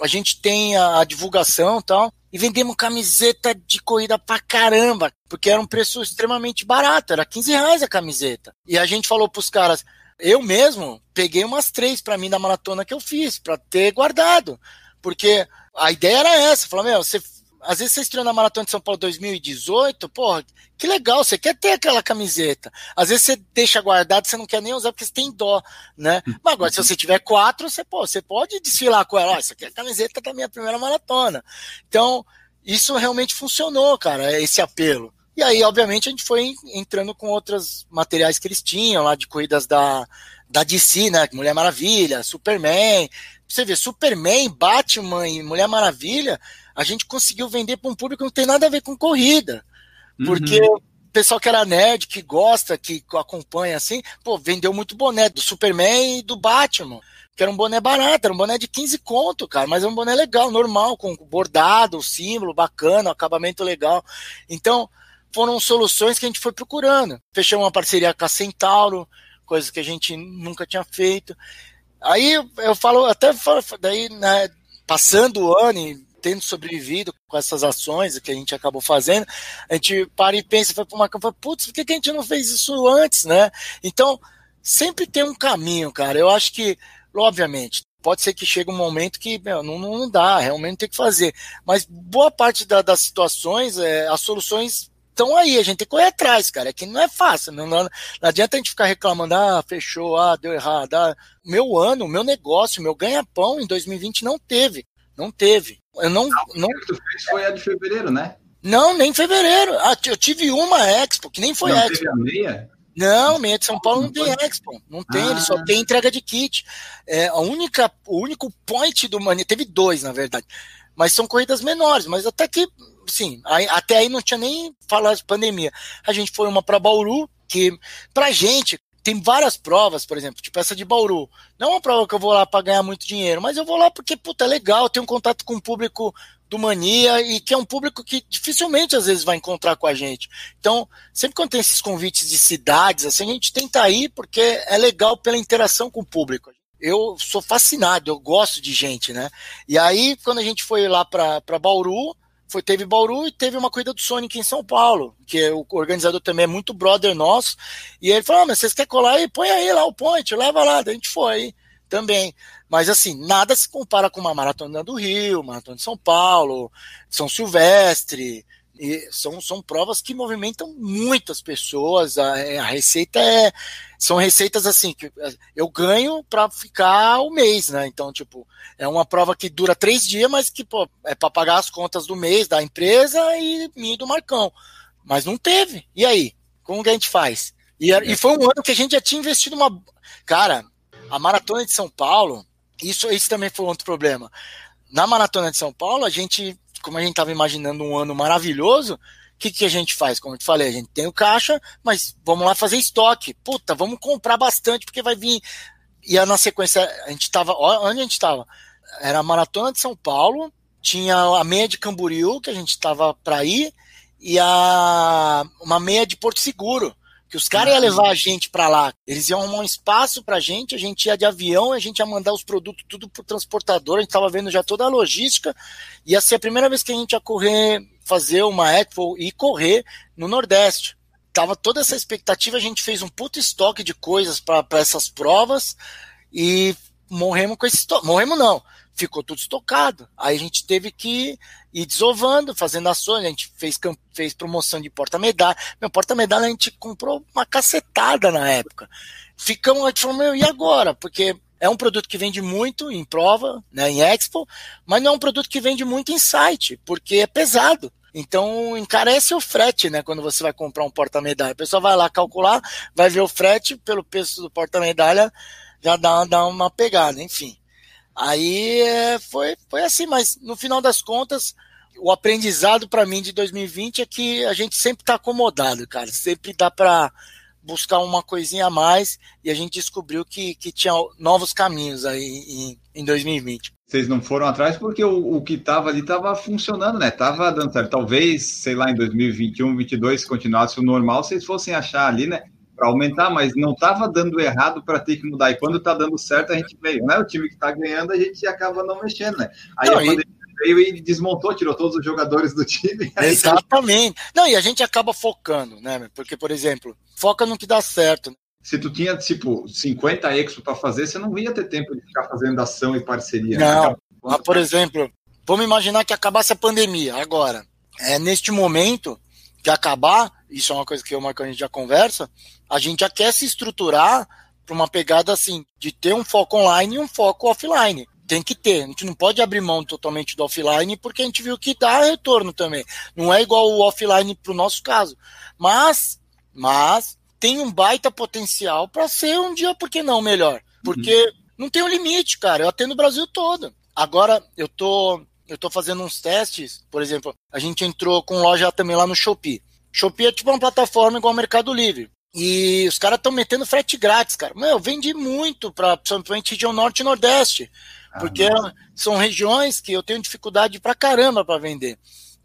A gente tem a, a divulgação e tal e vendemos camiseta de corrida pra caramba, porque era um preço extremamente barato, era 15 reais a camiseta. E a gente falou pros caras, eu mesmo peguei umas três para mim da maratona que eu fiz, para ter guardado, porque a ideia era essa, falar, meu, você às vezes você estreou na Maratona de São Paulo 2018, porra, que legal, você quer ter aquela camiseta. Às vezes você deixa guardado, você não quer nem usar porque você tem dó, né? Mas agora, se você tiver quatro, você, pô, você pode desfilar com ela. essa aqui é a camiseta da minha primeira maratona. Então, isso realmente funcionou, cara, esse apelo. E aí, obviamente, a gente foi entrando com outros materiais que eles tinham lá de corridas da, da DC, né? Mulher Maravilha, Superman. Você vê, Superman, Batman e Mulher Maravilha a gente conseguiu vender para um público que não tem nada a ver com corrida. Porque uhum. o pessoal que era nerd, que gosta, que acompanha assim, pô, vendeu muito boné do Superman e do Batman. Que era um boné barato, era um boné de 15 conto, cara, mas é um boné legal, normal, com bordado, símbolo bacana, acabamento legal. Então, foram soluções que a gente foi procurando. Fechamos uma parceria com a Centauro, coisa que a gente nunca tinha feito. Aí eu falo, até daí, né, passando o ano e tendo sobrevivido com essas ações que a gente acabou fazendo, a gente para e pensa, vai para uma campanha, putz, por que a gente não fez isso antes, né? Então, sempre tem um caminho, cara. Eu acho que, obviamente, pode ser que chegue um momento que meu, não, não dá, realmente tem que fazer. Mas boa parte da, das situações, é, as soluções estão aí, a gente tem que correr atrás, cara. É que não é fácil. Não, não, não, adianta a gente ficar reclamando, ah, fechou, ah, deu errado. Ah. Meu ano, meu negócio, meu ganha-pão em 2020 não teve. Não teve. Eu não. não... que tu fez foi a de fevereiro, né? Não, nem em fevereiro. Ah, eu tive uma Expo, que nem foi Não Expo. teve a meia? Não, meia de São Paulo não Não tem? Expo. Não tem, Ah. ele só tem entrega de kit. É, a única, o único point do Mania, teve dois, na verdade. Mas são corridas menores, mas até que, sim, até aí não tinha nem falar de pandemia. A gente foi uma para Bauru, que pra gente tem várias provas, por exemplo, tipo essa de Bauru. Não é uma prova que eu vou lá para ganhar muito dinheiro, mas eu vou lá porque, puta, é legal, tenho um contato com o público do Mania e que é um público que dificilmente às vezes vai encontrar com a gente. Então, sempre quando tem esses convites de cidades, assim, a gente tenta ir porque é legal pela interação com o público. Eu sou fascinado, eu gosto de gente, né? E aí, quando a gente foi lá para Bauru, foi, teve Bauru e teve uma corrida do Sonic em São Paulo, que o organizador também é muito brother nosso. E ele falou: ah, mas vocês querem colar aí? Põe aí lá o point, leva lá. A gente foi também. Mas assim, nada se compara com uma maratona do Rio, maratona de São Paulo, São Silvestre. E são, são provas que movimentam muitas pessoas. A, a receita é. São receitas assim que eu ganho para ficar o mês, né? Então, tipo, é uma prova que dura três dias, mas que pô, é para pagar as contas do mês da empresa e mim do Marcão. Mas não teve. E aí? Como que a gente faz? E, e foi um ano que a gente já tinha investido uma. Cara, a maratona de São Paulo, isso, isso também foi outro problema. Na maratona de São Paulo, a gente, como a gente estava imaginando um ano maravilhoso, o que, que a gente faz? Como eu te falei, a gente tem o caixa, mas vamos lá fazer estoque. Puta, vamos comprar bastante, porque vai vir. E na sequência, a gente estava. Onde a gente estava? Era a maratona de São Paulo, tinha a meia de Camboriú, que a gente estava para ir, e a uma meia de Porto Seguro que os caras iam levar a gente para lá. Eles iam arrumar um espaço pra gente, a gente ia de avião, a gente ia mandar os produtos tudo pro transportador, a gente tava vendo já toda a logística. Ia ser a primeira vez que a gente ia correr, fazer uma Expo e correr no Nordeste. Tava toda essa expectativa, a gente fez um puto estoque de coisas para essas provas e morremos com esse estoque. Morremos não, ficou tudo estocado. Aí a gente teve que ir desovando, fazendo ações, a gente fez, fez promoção de porta-medalha. Meu, porta-medalha a gente comprou uma cacetada na época. Ficamos, a gente falou, meu, e agora? Porque é um produto que vende muito em prova, né, em Expo, mas não é um produto que vende muito em site, porque é pesado. Então encarece o frete, né? Quando você vai comprar um porta-medalha. A pessoa vai lá calcular, vai ver o frete pelo preço do porta-medalha, já dá, dá uma pegada, enfim. Aí é, foi, foi assim, mas no final das contas, o aprendizado para mim de 2020 é que a gente sempre está acomodado, cara. Sempre dá para buscar uma coisinha a mais e a gente descobriu que, que tinha novos caminhos aí em, em 2020. Vocês não foram atrás porque o, o que estava ali estava funcionando, né? Tava dando certo. Talvez, sei lá, em 2021, 2022, se continuasse o normal, vocês fossem achar ali, né? Para aumentar, mas não estava dando errado para ter que mudar. E quando está dando certo, a gente veio, né? O time que está ganhando, a gente acaba não mexendo, né? Aí não, a pandemia e... veio e desmontou, tirou todos os jogadores do time. Exatamente. Não, e a gente acaba focando, né? Porque, por exemplo, foca no que dá certo. Se tu tinha, tipo, 50 expo para fazer, você não ia ter tempo de ficar fazendo ação e parceria. Não. Né? Mas, por exemplo, vamos imaginar que acabasse a pandemia agora. É, neste momento que acabar, isso é uma coisa que eu e o Marco a gente já conversa, a gente já quer se estruturar para uma pegada assim, de ter um foco online e um foco offline. Tem que ter. A gente não pode abrir mão totalmente do offline, porque a gente viu que dá retorno também. Não é igual o offline para o nosso caso. Mas, mas tem um baita potencial para ser um dia, por que não, melhor? Porque uhum. não tem um limite, cara. Eu atendo o Brasil todo. Agora, eu tô, eu tô fazendo uns testes, por exemplo, a gente entrou com loja também lá no Shopee. Shopee é tipo uma plataforma igual ao Mercado Livre. E os caras estão metendo frete grátis, cara. Meu, eu vendi muito para principalmente região norte e nordeste. Porque ah, são regiões que eu tenho dificuldade pra caramba para vender.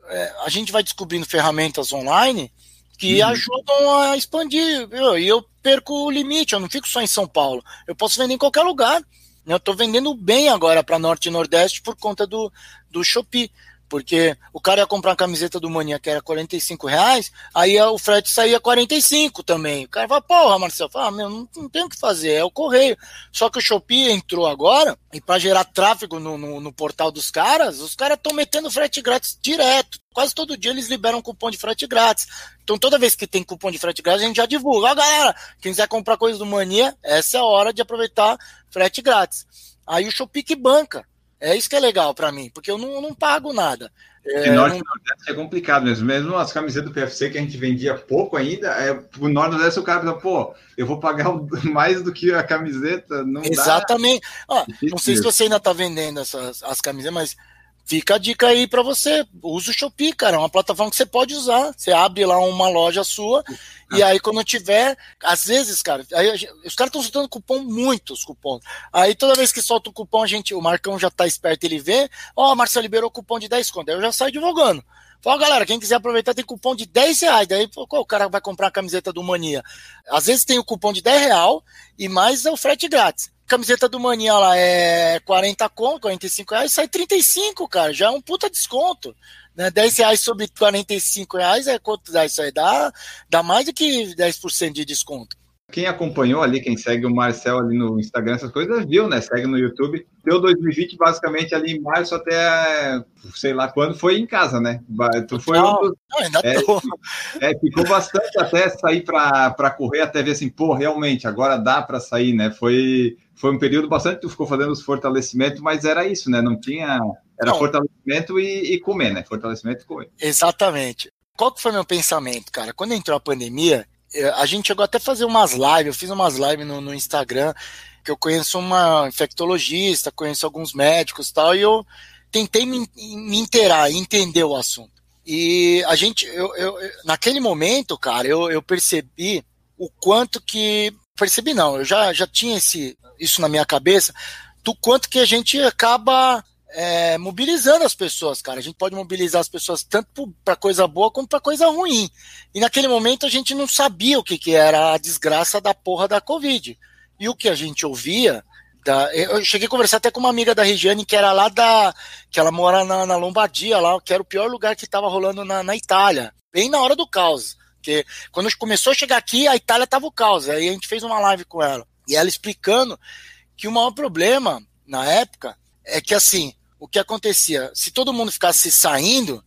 É, a gente vai descobrindo ferramentas online que uhum. ajudam a expandir. Viu? E eu perco o limite, eu não fico só em São Paulo. Eu posso vender em qualquer lugar. Eu estou vendendo bem agora para Norte e Nordeste por conta do, do Shopee. Porque o cara ia comprar uma camiseta do Mania que era 45 reais, aí o frete saía 45 também. O cara fala, porra, Marcelo, fala, ah, meu, não, não tem o que fazer, é o correio. Só que o Shopee entrou agora, e para gerar tráfego no, no, no, portal dos caras, os caras estão metendo frete grátis direto. Quase todo dia eles liberam cupom de frete grátis. Então toda vez que tem cupom de frete grátis, a gente já divulga. Ó, galera, quem quiser comprar coisa do Mania, essa é a hora de aproveitar frete grátis. Aí o Shopee que banca É isso que é legal para mim, porque eu não, não pago nada. É, norte não... Nordeste é complicado mesmo. Mesmo as camisetas do PFC que a gente vendia pouco ainda, é, o Norte Nordeste o cara pensa, pô, eu vou pagar mais do que a camiseta. Não Exatamente. Ah, não sei se você ainda tá vendendo essas as camisetas, mas Fica a dica aí para você. Usa o Shopee, cara. É uma plataforma que você pode usar. Você abre lá uma loja sua e aí quando tiver, às vezes, cara, aí, os caras estão soltando cupom, muitos cupons. Aí toda vez que solta o cupom, a gente, o Marcão já tá esperto, ele vê, ó, oh, Marcia liberou cupom de 10 conto. Aí eu já saio divulgando. Fala, galera, quem quiser aproveitar tem cupom de 10 reais. Daí pô, o cara vai comprar a camiseta do Mania. Às vezes tem o cupom de 10 real e mais é o frete grátis camiseta do Mania lá é 40 conto, 45 reais, sai 35, cara, já é um puta desconto. Né? 10 reais sobre 45 reais é quanto dá isso aí? Dá, dá mais do que 10% de desconto. Quem acompanhou ali, quem segue o Marcel ali no Instagram, essas coisas, viu, né? Segue no YouTube. Deu 2020 basicamente ali em março até sei lá quando foi em casa, né? Tu foi não, um não, ainda é, tô. É, ficou bastante até sair para correr, até ver assim, pô, realmente, agora dá para sair, né? Foi foi um período bastante tu ficou fazendo os fortalecimentos, mas era isso, né? Não tinha. Era Não. fortalecimento e, e, comer, né? Fortalecimento e comer. Exatamente. Qual que foi meu pensamento, cara? Quando entrou a pandemia, eh, a gente chegou até a fazer umas lives, eu fiz umas lives no, no Instagram, que eu conheço uma infectologista, conheço alguns médicos e tal, e eu tentei me, me inteirar, entender o assunto. E a gente, eu, eu, naquele momento, cara, eu, eu percebi o quanto que percebi não, eu já, já tinha esse, isso na minha cabeça, do quanto que a gente acaba é, mobilizando as pessoas, cara. A gente pode mobilizar as pessoas tanto para coisa boa como para coisa ruim. E naquele momento a gente não sabia o que, que era a desgraça da porra da Covid. E o que a gente ouvia. Da, eu cheguei a conversar até com uma amiga da Regiane que era lá da. que ela mora na, na Lombardia, lá, que era o pior lugar que estava rolando na, na Itália, bem na hora do caos. Porque quando começou a chegar aqui, a Itália tava o caos. Aí a gente fez uma live com ela. E ela explicando que o maior problema na época é que assim, o que acontecia? Se todo mundo ficasse saindo,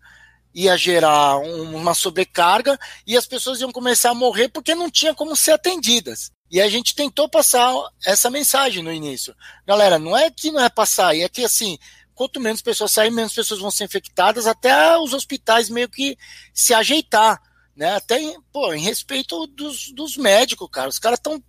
ia gerar um, uma sobrecarga e as pessoas iam começar a morrer porque não tinha como ser atendidas. E a gente tentou passar essa mensagem no início. Galera, não é que não é passar, é que assim, quanto menos pessoas saírem, menos pessoas vão ser infectadas, até os hospitais meio que se ajeitar né? Até em, pô, em respeito dos, dos médicos, cara. Os caras estão.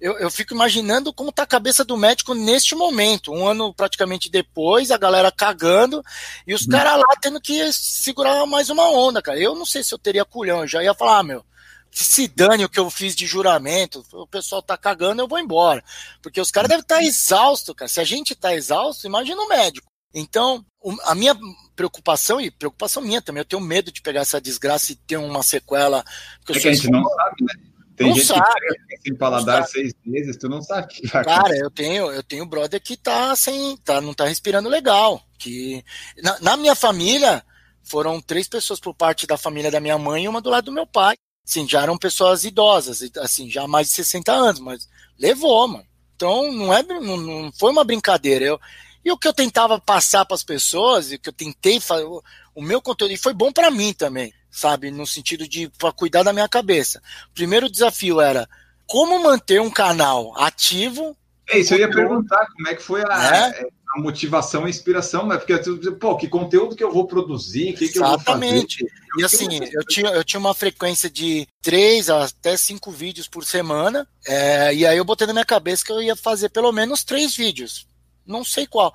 Eu, eu fico imaginando como tá a cabeça do médico neste momento. Um ano praticamente depois, a galera cagando e os uhum. caras lá tendo que segurar mais uma onda, cara. Eu não sei se eu teria culhão, eu já ia falar, ah, meu. Se dane o que eu fiz de juramento, o pessoal tá cagando, eu vou embora. Porque os caras devem estar tá exaustos, cara. Se a gente tá exausto, imagina o médico. Então, a minha preocupação, e preocupação minha também, eu tenho medo de pegar essa desgraça e ter uma sequela. É que a gente não sabe, né? Tem não gente sabe. que sem paladar seis meses, tu não sabe. Cara, eu tenho, eu tenho brother que tá sem, tá, não tá respirando legal. Que na, na, minha família foram três pessoas por parte da família da minha mãe e uma do lado do meu pai. Sim, já eram pessoas idosas, assim, já mais de 60 anos, mas levou, mano. Então não é, não, não foi uma brincadeira. Eu, e o que eu tentava passar para as pessoas, e o que eu tentei fazer, o meu conteúdo, e foi bom para mim também, sabe? No sentido de para cuidar da minha cabeça. O primeiro desafio era como manter um canal ativo. É isso, eu ia perguntar como é que foi a, é? a motivação e a inspiração, né? Porque, pô, que conteúdo que eu vou produzir, o que, que eu vou fazer? Exatamente. E assim, eu tinha, eu tinha uma frequência de três até cinco vídeos por semana, é, e aí eu botei na minha cabeça que eu ia fazer pelo menos três vídeos não sei qual.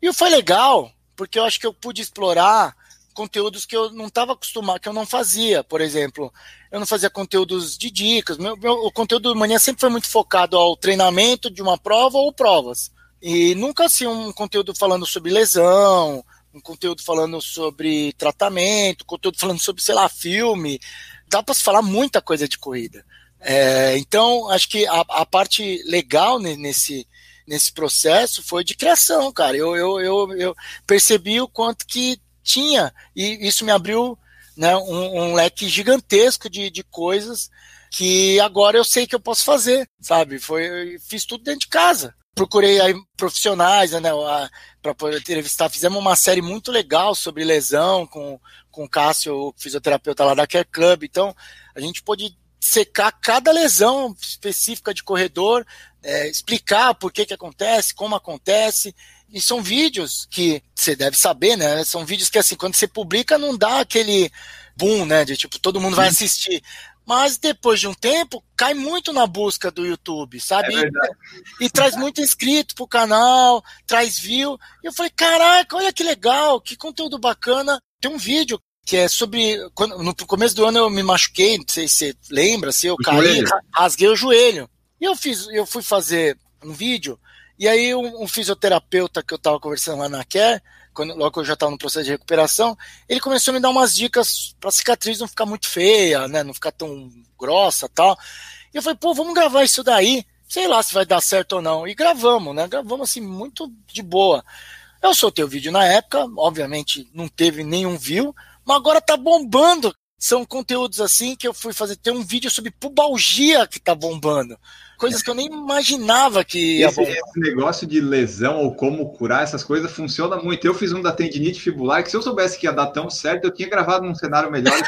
E foi legal, porque eu acho que eu pude explorar conteúdos que eu não estava acostumado, que eu não fazia. Por exemplo, eu não fazia conteúdos de dicas. Meu, meu, o conteúdo do Mania sempre foi muito focado ao treinamento de uma prova ou provas. E nunca assim um conteúdo falando sobre lesão, um conteúdo falando sobre tratamento, conteúdo falando sobre, sei lá, filme. Dá para se falar muita coisa de corrida. É, então, acho que a, a parte legal nesse, nesse processo foi de criação, cara. Eu, eu, eu, eu percebi o quanto que tinha, e isso me abriu né, um, um leque gigantesco de, de coisas que agora eu sei que eu posso fazer, sabe? Foi, fiz tudo dentro de casa. Procurei aí profissionais né, para poder entrevistar. Fizemos uma série muito legal sobre lesão com, com o Cássio, o fisioterapeuta lá da Care Club. Então, a gente pôde secar cada lesão específica de corredor, é, explicar por que, que acontece, como acontece, E são vídeos que você deve saber, né? São vídeos que, assim, quando você publica, não dá aquele boom, né? De tipo, todo mundo vai assistir. Mas depois de um tempo, cai muito na busca do YouTube, sabe? É e, e, traz muito inscrito pro canal, traz view. E eu falei, caraca, olha que legal, que conteúdo bacana. Tem um vídeo que é sobre. Quando, no começo do ano eu me machuquei, não sei se você lembra, se eu o caí, joelho. rasguei o joelho. E eu fiz, eu fui fazer um vídeo, e aí um, um fisioterapeuta que eu estava conversando lá na Care, quando, logo que eu já estava no processo de recuperação, ele começou a me dar umas dicas para a cicatriz não ficar muito feia, né? Não ficar tão grossa tal. E eu falei, pô, vamos gravar isso daí. Sei lá se vai dar certo ou não. E gravamos, né? Gravamos assim, muito de boa. Eu soltei o vídeo na época, obviamente não teve nenhum view, mas agora tá bombando. São conteúdos assim que eu fui fazer. Tem um vídeo sobre pubalgia que tá bombando. Coisas que eu nem imaginava que ia esse, esse negócio de lesão ou como curar essas coisas funciona muito. Eu fiz um da tendinite fibular que se eu soubesse que ia dar tão certo, eu tinha gravado num cenário melhor.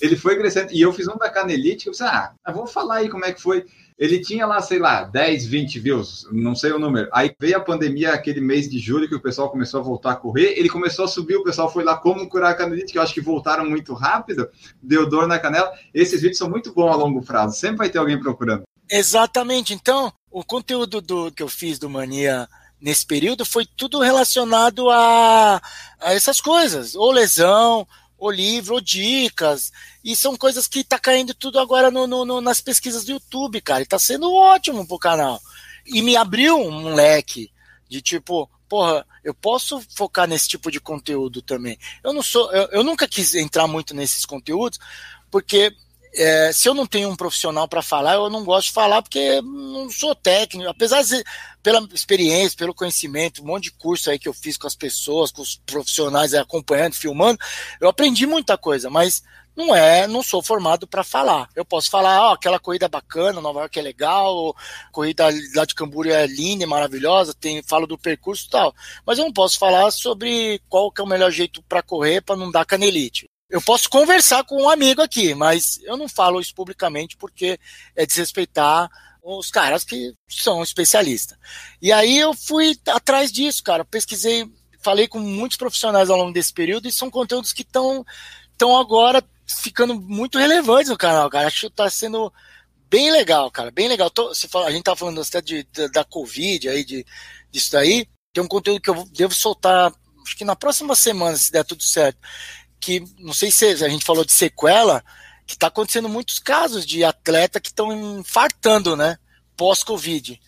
ele foi crescendo. E eu fiz um da canelite, eu pensei, ah, vou falar aí como é que foi. Ele tinha lá, sei lá, 10, 20 views, não sei o número. Aí veio a pandemia, aquele mês de julho, que o pessoal começou a voltar a correr. Ele começou a subir, o pessoal foi lá como curar a canelite, que eu acho que voltaram muito rápido, deu dor na canela. Esses vídeos são muito bons a longo prazo, sempre vai ter alguém procurando. Exatamente. Então, o conteúdo do, que eu fiz do Mania nesse período foi tudo relacionado a, a essas coisas, ou lesão, ou livro, ou dicas. E são coisas que tá caindo tudo agora no, no, no, nas pesquisas do YouTube, cara. E tá sendo ótimo pro canal. E me abriu um leque de tipo, porra, eu posso focar nesse tipo de conteúdo também. Eu não sou, eu, eu nunca quis entrar muito nesses conteúdos, porque é, se eu não tenho um profissional para falar, eu não gosto de falar porque não sou técnico. Apesar de, pela experiência, pelo conhecimento, um monte de curso aí que eu fiz com as pessoas, com os profissionais acompanhando, filmando, eu aprendi muita coisa, mas não é, não sou formado para falar. Eu posso falar, ó, aquela corrida é bacana, Nova York é legal, corrida lá de Camboriú é linda, é maravilhosa, tem, falo do percurso e tal. Mas eu não posso falar sobre qual que é o melhor jeito para correr para não dar canelite. Eu posso conversar com um amigo aqui, mas eu não falo isso publicamente porque é desrespeitar os caras que são especialistas. E aí eu fui atrás disso, cara. Pesquisei, falei com muitos profissionais ao longo desse período e são conteúdos que estão agora ficando muito relevantes no canal, cara. Acho que está sendo bem legal, cara. Bem legal. Tô, fala, a gente tá falando até de, de, da Covid aí, de, disso daí. Tem um conteúdo que eu devo soltar, acho que na próxima semana, se der tudo certo que não sei se a gente falou de sequela, que está acontecendo muitos casos de atleta que estão infartando, né? Pós-Covid.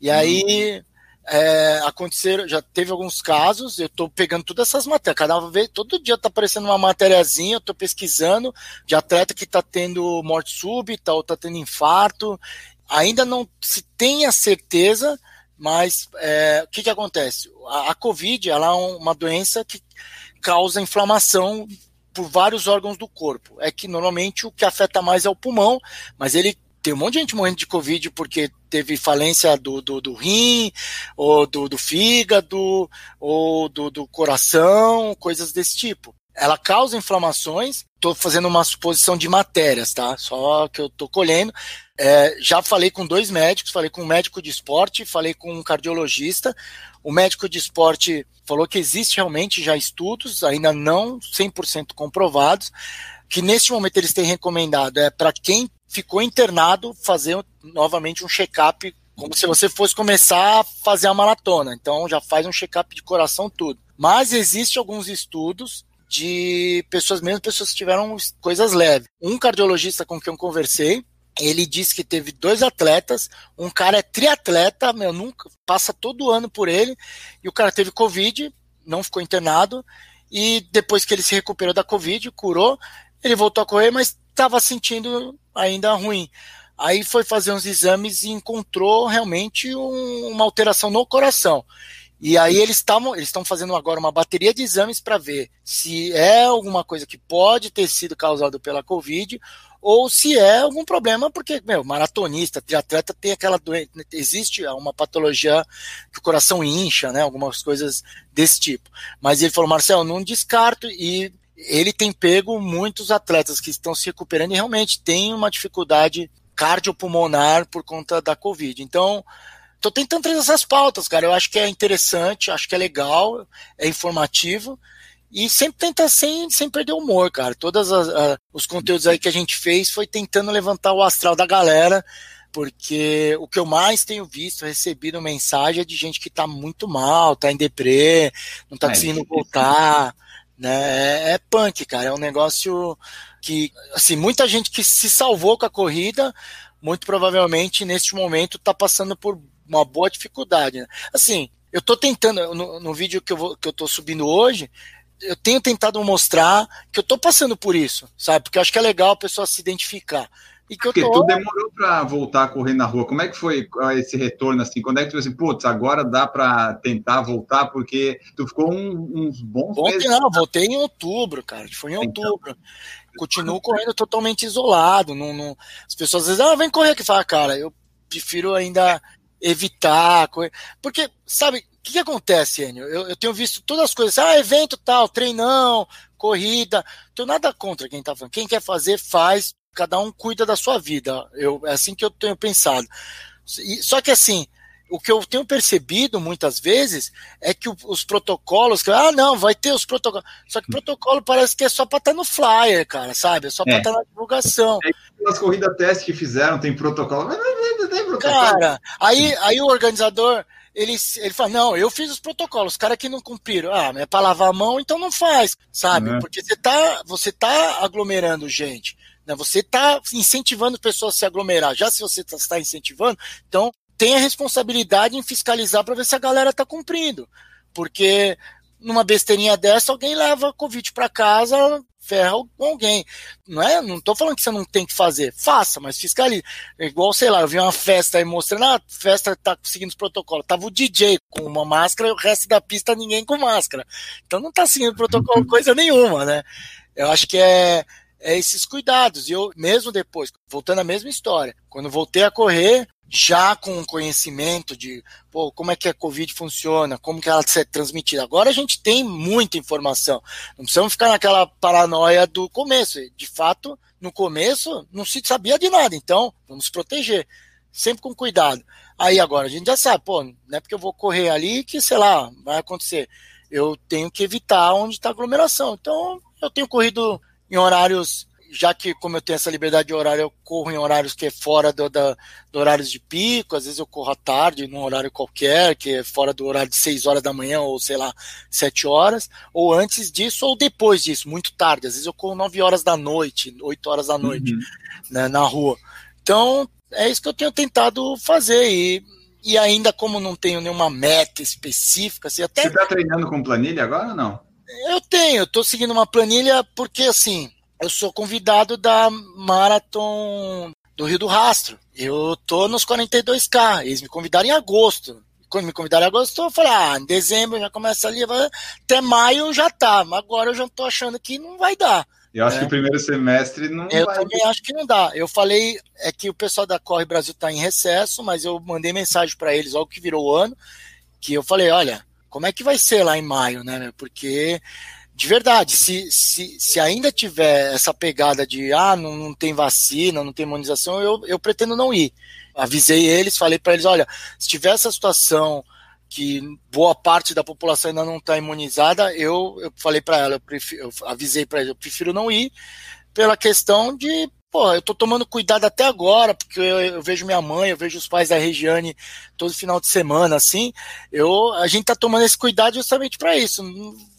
E aí é, aconteceram, já teve alguns casos, eu estou pegando todas essas matérias, cada vez, todo dia está aparecendo uma matériazinha, eu estou pesquisando de atleta que está tendo morte súbita ou está tendo infarto. Ainda não se tem a certeza, mas é, o que, que acontece? A, a Covid ela é uma doença que causa inflamação por vários órgãos do corpo. É que normalmente o que afeta mais é o pulmão, mas ele tem um monte de gente morrendo de Covid porque teve falência do, do, do rim, ou do, do fígado, ou do, do coração, coisas desse tipo. Ela causa inflamações. Estou fazendo uma suposição de matérias, tá? Só que eu estou colhendo. É, já falei com dois médicos, falei com um médico de esporte, falei com um cardiologista. O médico de esporte falou que existe realmente já estudos, ainda não 100% comprovados, que neste momento eles têm recomendado é para quem ficou internado fazer novamente um check-up, como se você fosse começar a fazer a maratona. Então já faz um check-up de coração tudo. Mas existe alguns estudos de pessoas, mesmo pessoas que tiveram coisas leves. Um cardiologista com quem eu conversei, ele disse que teve dois atletas, um cara é triatleta, meu, nunca passa todo ano por ele, e o cara teve Covid, não ficou internado, e depois que ele se recuperou da Covid, curou, ele voltou a correr, mas estava sentindo ainda ruim. Aí foi fazer uns exames e encontrou realmente um, uma alteração no coração. E aí eles estavam, eles estão fazendo agora uma bateria de exames para ver se é alguma coisa que pode ter sido causado pela Covid ou se é algum problema, porque, meu, maratonista, triatleta tem aquela doença, existe uma patologia que o coração incha, né, algumas coisas desse tipo. Mas ele falou, Marcelo, não descarto, e ele tem pego muitos atletas que estão se recuperando e realmente tem uma dificuldade cardiopulmonar por conta da Covid. Então, tô tentando trazer essas pautas, cara. Eu acho que é interessante, acho que é legal, é informativo. E sempre tenta sem, sem perder o humor, cara. Todos os conteúdos aí que a gente fez foi tentando levantar o astral da galera, porque o que eu mais tenho visto, recebido mensagem é de gente que tá muito mal, tá em deprê, não tá é, conseguindo voltar, né? É, é punk, cara. É um negócio que, assim, muita gente que se salvou com a corrida, muito provavelmente neste momento tá passando por uma boa dificuldade. Né? Assim, eu tô tentando, no, no vídeo que eu, vou, que eu tô subindo hoje, eu tenho tentado mostrar que eu tô passando por isso, sabe? Porque eu acho que é legal a pessoa se identificar. E que Porque tô... tu demorou para voltar a correr na rua. Como é que foi esse retorno assim? Quando é que tu assim, putz, agora dá para tentar voltar? Porque tu ficou um, uns bons Ontem, meses. Não, voltei em outubro, cara. Foi em então. outubro. Continuo correndo totalmente isolado. Não, não... As pessoas dizem, ah, vem correr aqui. Fala, cara, eu prefiro ainda evitar. Porque, sabe, que, que acontece, Enio? Eu, eu, tenho visto todas as coisas, ah, evento tal, treinão, corrida. Tô nada contra quem tá falando. Quem quer fazer, faz. Cada um cuida da sua vida. Eu, é assim que eu tenho pensado. E, só que assim, o que eu tenho percebido muitas vezes é que os protocolos, que, ah, não, vai ter os protocolos. Só que protocolo parece que é só para estar tá no flyer, cara, sabe? É só para estar é. tá na divulgação. É, as corridas teste que fizeram tem protocolo, mas não, não tem protocolo. Cara, aí, aí o organizador ele, ele fala, não, eu fiz os protocolos, os caras que não cumpriram, ah, é para lavar a mão, então não faz, sabe? Uhum. Porque você tá, você tá aglomerando gente, né? Você tá incentivando pessoas a se aglomerar. Já se você está tá incentivando, então tem a responsabilidade em fiscalizar para ver se a galera tá cumprindo. Porque numa besteirinha dessa, alguém leva Covid para casa, ferra com alguém. Não é? Não tô falando que você não tem que fazer. Faça, mas fiscalize. É igual, sei lá, eu vi uma festa aí mostrando, ah, a festa tá seguindo os protocolos. Tava o DJ com uma máscara e o resto da pista ninguém com máscara. Então não tá seguindo protocolo coisa nenhuma, né? Eu acho que é, é esses cuidados. E eu, mesmo depois, voltando à mesma história, quando voltei a correr, já com conhecimento de pô, como é que a Covid funciona, como que ela é transmitida. Agora a gente tem muita informação. Não precisamos ficar naquela paranoia do começo. De fato, no começo não se sabia de nada, então vamos proteger. Sempre com cuidado. Aí agora a gente já sabe, pô, não é porque eu vou correr ali que, sei lá, vai acontecer. Eu tenho que evitar onde está aglomeração. Então, eu tenho corrido em horários já que como eu tenho essa liberdade de horário, eu corro em horários que é fora do, da, do horários de pico, às vezes eu corro à tarde, num horário qualquer, que é fora do horário de 6 horas da manhã, ou sei lá, 7 horas, ou antes disso, ou depois disso, muito tarde. Às vezes eu corro 9 horas da noite, 8 horas da noite, uhum. né, na rua. Então, é isso que eu tenho tentado fazer. E, e ainda como não tenho nenhuma meta específica, assim, até. Você está treinando com planilha agora ou não? Eu tenho, eu estou seguindo uma planilha porque assim eu sou convidado da Marathon do Rio do Rastro. Eu tô nos 42K. Eles me convidaram em agosto. Quando me convidaram em agosto, eu falei, ah, em dezembro já começa ali, até maio já tá. Agora eu já tô achando que não vai dar. Eu acho né? que o primeiro semestre não eu vai. Eu também acho que não dá. Eu falei, é que o pessoal da Corre Brasil tá em recesso, mas eu mandei mensagem para eles logo que virou o ano, que eu falei, olha, como é que vai ser lá em maio, né? Porque de verdade, se, se, se ainda tiver essa pegada de ah, não, não tem vacina, não tem imunização, eu, eu pretendo não ir. Avisei eles, falei para eles, olha, se tiver essa situação que boa parte da população ainda não está imunizada, eu, eu falei para ela, eu, prefiro, eu avisei para eles, eu prefiro não ir pela questão de pô, eu tô tomando cuidado até agora, porque eu, eu, vejo minha mãe, eu vejo os pais da Regiane todo final de semana, assim, eu, a gente tá tomando esse cuidado justamente para isso.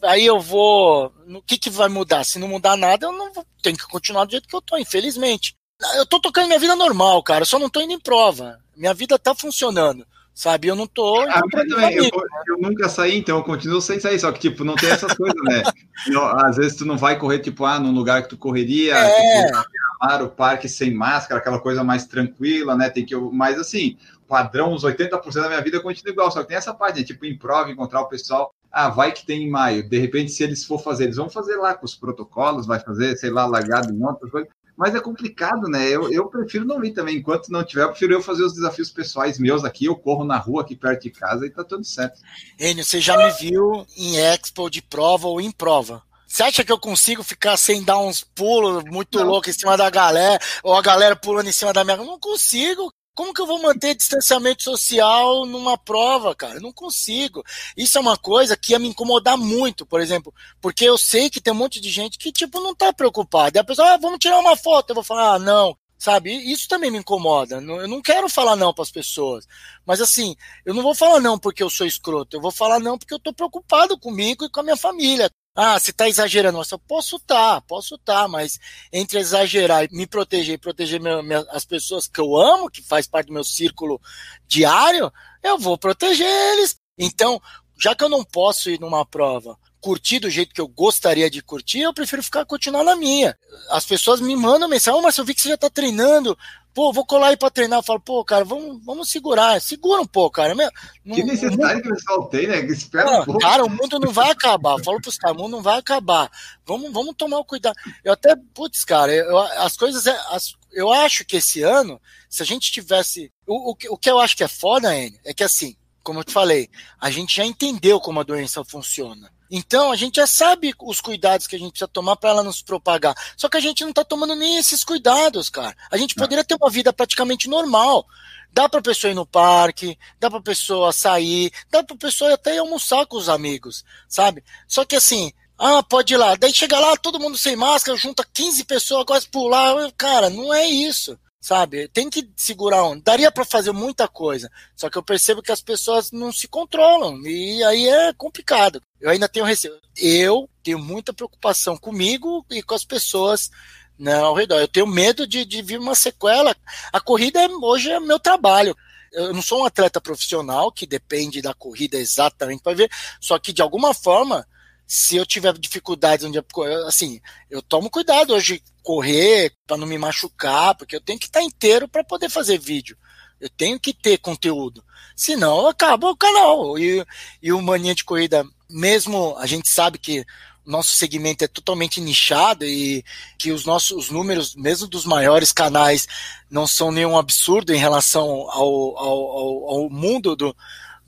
Aí eu vou, o que que vai mudar? Se não mudar nada, eu não vou, tenho que continuar do jeito que eu tô, infelizmente. Eu tô tocando minha vida normal, cara, só não tô indo em prova. Minha vida tá funcionando sabe? Eu não tô. Ah, também, eu, eu, nunca saí, então eu continuo sem sair, só que, tipo, não tem essas coisas, né? às vezes tu não vai correr, tipo, ah, num lugar que tu correria, é. tipo, o parque sem máscara, aquela coisa mais tranquila, né? Tem que. Mas assim, padrão, uns 80% da minha vida continua igual, só que tem essa parte, né? Tipo, em prova, encontrar o pessoal. Ah, vai que tem em maio. De repente, se eles for fazer, eles vão fazer lá com os protocolos, vai fazer, sei lá, largado em outras coisas. Mas é complicado, né? Eu, eu prefiro não ir também. Enquanto não tiver, eu prefiro eu fazer os desafios pessoais meus aqui. Eu corro na rua aqui perto de casa e tá tudo certo. Enio, você já me viu em expo de prova ou em prova? Você acha que eu consigo ficar sem dar uns pulos muito loucos em cima da galera, ou a galera pulando em cima da minha? Eu não consigo. Como que eu vou manter distanciamento social numa prova, cara? Eu não consigo. Isso é uma coisa que ia me incomodar muito, por exemplo, porque eu sei que tem um monte de gente que, tipo, não tá preocupada. E a pessoa, ah, vamos tirar uma foto. Eu vou falar, ah, não, sabe? Isso também me incomoda. Eu não quero falar não para as pessoas. Mas assim, eu não vou falar não porque eu sou escroto. Eu vou falar não porque eu tô preocupado comigo e com a minha família. Ah, você tá exagerando. Nossa, eu posso tá, posso tá, mas entre exagerar e me proteger e proteger meu, minha, as pessoas que eu amo, que faz parte do meu círculo diário, eu vou proteger eles. Então, já que eu não posso ir numa prova curtir do jeito que eu gostaria de curtir, eu prefiro ficar continuar na minha. As pessoas me mandam mensagem, oh, mas eu vi que você já tá treinando. Pô, vou colar aí pra treinar. Eu falo, pô, cara, vamos, vamos segurar. Segura um pouco, cara. que necessidade que o pessoal tem, né? Espera não, um pouco. Cara, o mundo não vai acabar. Eu falo pros caras, o mundo não vai acabar. Vamos, vamos tomar o cuidado. Eu até, putz, cara, eu, as coisas. É, as, eu acho que esse ano, se a gente tivesse. O, o, o que eu acho que é foda, N, é que assim, como eu te falei, a gente já entendeu como a doença funciona. Então a gente já sabe os cuidados que a gente precisa tomar para ela não se propagar. Só que a gente não está tomando nem esses cuidados, cara. A gente poderia ter uma vida praticamente normal. Dá para pessoa ir no parque, dá para pessoa sair, dá para pessoa até ir almoçar com os amigos, sabe? Só que assim, ah, pode ir lá. Daí chega lá, todo mundo sem máscara, junta 15 pessoas, quase pular. Cara, não é isso sabe? Tem que segurar um. Daria para fazer muita coisa, só que eu percebo que as pessoas não se controlam e aí é complicado. Eu ainda tenho receio. Eu tenho muita preocupação comigo e com as pessoas né, ao redor. Eu tenho medo de, de vir uma sequela. A corrida é, hoje é meu trabalho. Eu não sou um atleta profissional que depende da corrida exatamente para ver, só que de alguma forma se eu tiver dificuldades onde assim, eu tomo cuidado hoje correr para não me machucar, porque eu tenho que estar inteiro para poder fazer vídeo. Eu tenho que ter conteúdo. Senão acaba o canal. E, e o Mania de Corrida, mesmo a gente sabe que nosso segmento é totalmente nichado e que os nossos os números, mesmo dos maiores canais, não são nenhum absurdo em relação ao, ao, ao, ao mundo do,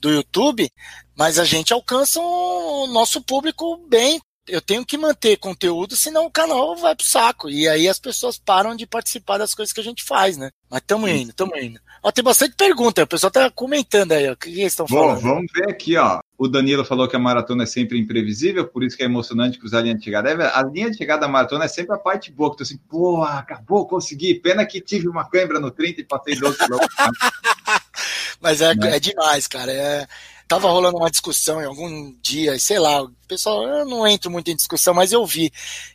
do YouTube, mas a gente alcança o nosso público bem eu tenho que manter conteúdo, senão o canal vai pro saco. E aí as pessoas param de participar das coisas que a gente faz, né? Mas tamo indo, tamo indo. Ó, tem bastante pergunta, o pessoal tá comentando aí, ó. O que eles estão falando? Bom, vamos ver aqui, ó. O Danilo falou que a maratona é sempre imprevisível, por isso que é emocionante cruzar a linha de chegada. É, a linha de chegada da maratona é sempre a parte boa, que tu assim, pô, acabou, consegui. Pena que tive uma câimbra no 30 e passei 12 quilômetros. Mas é, é demais, cara. É, tava rolando uma discussão em algum dia, sei lá, o pessoal, eu não entro muito em discussão, mas eu vi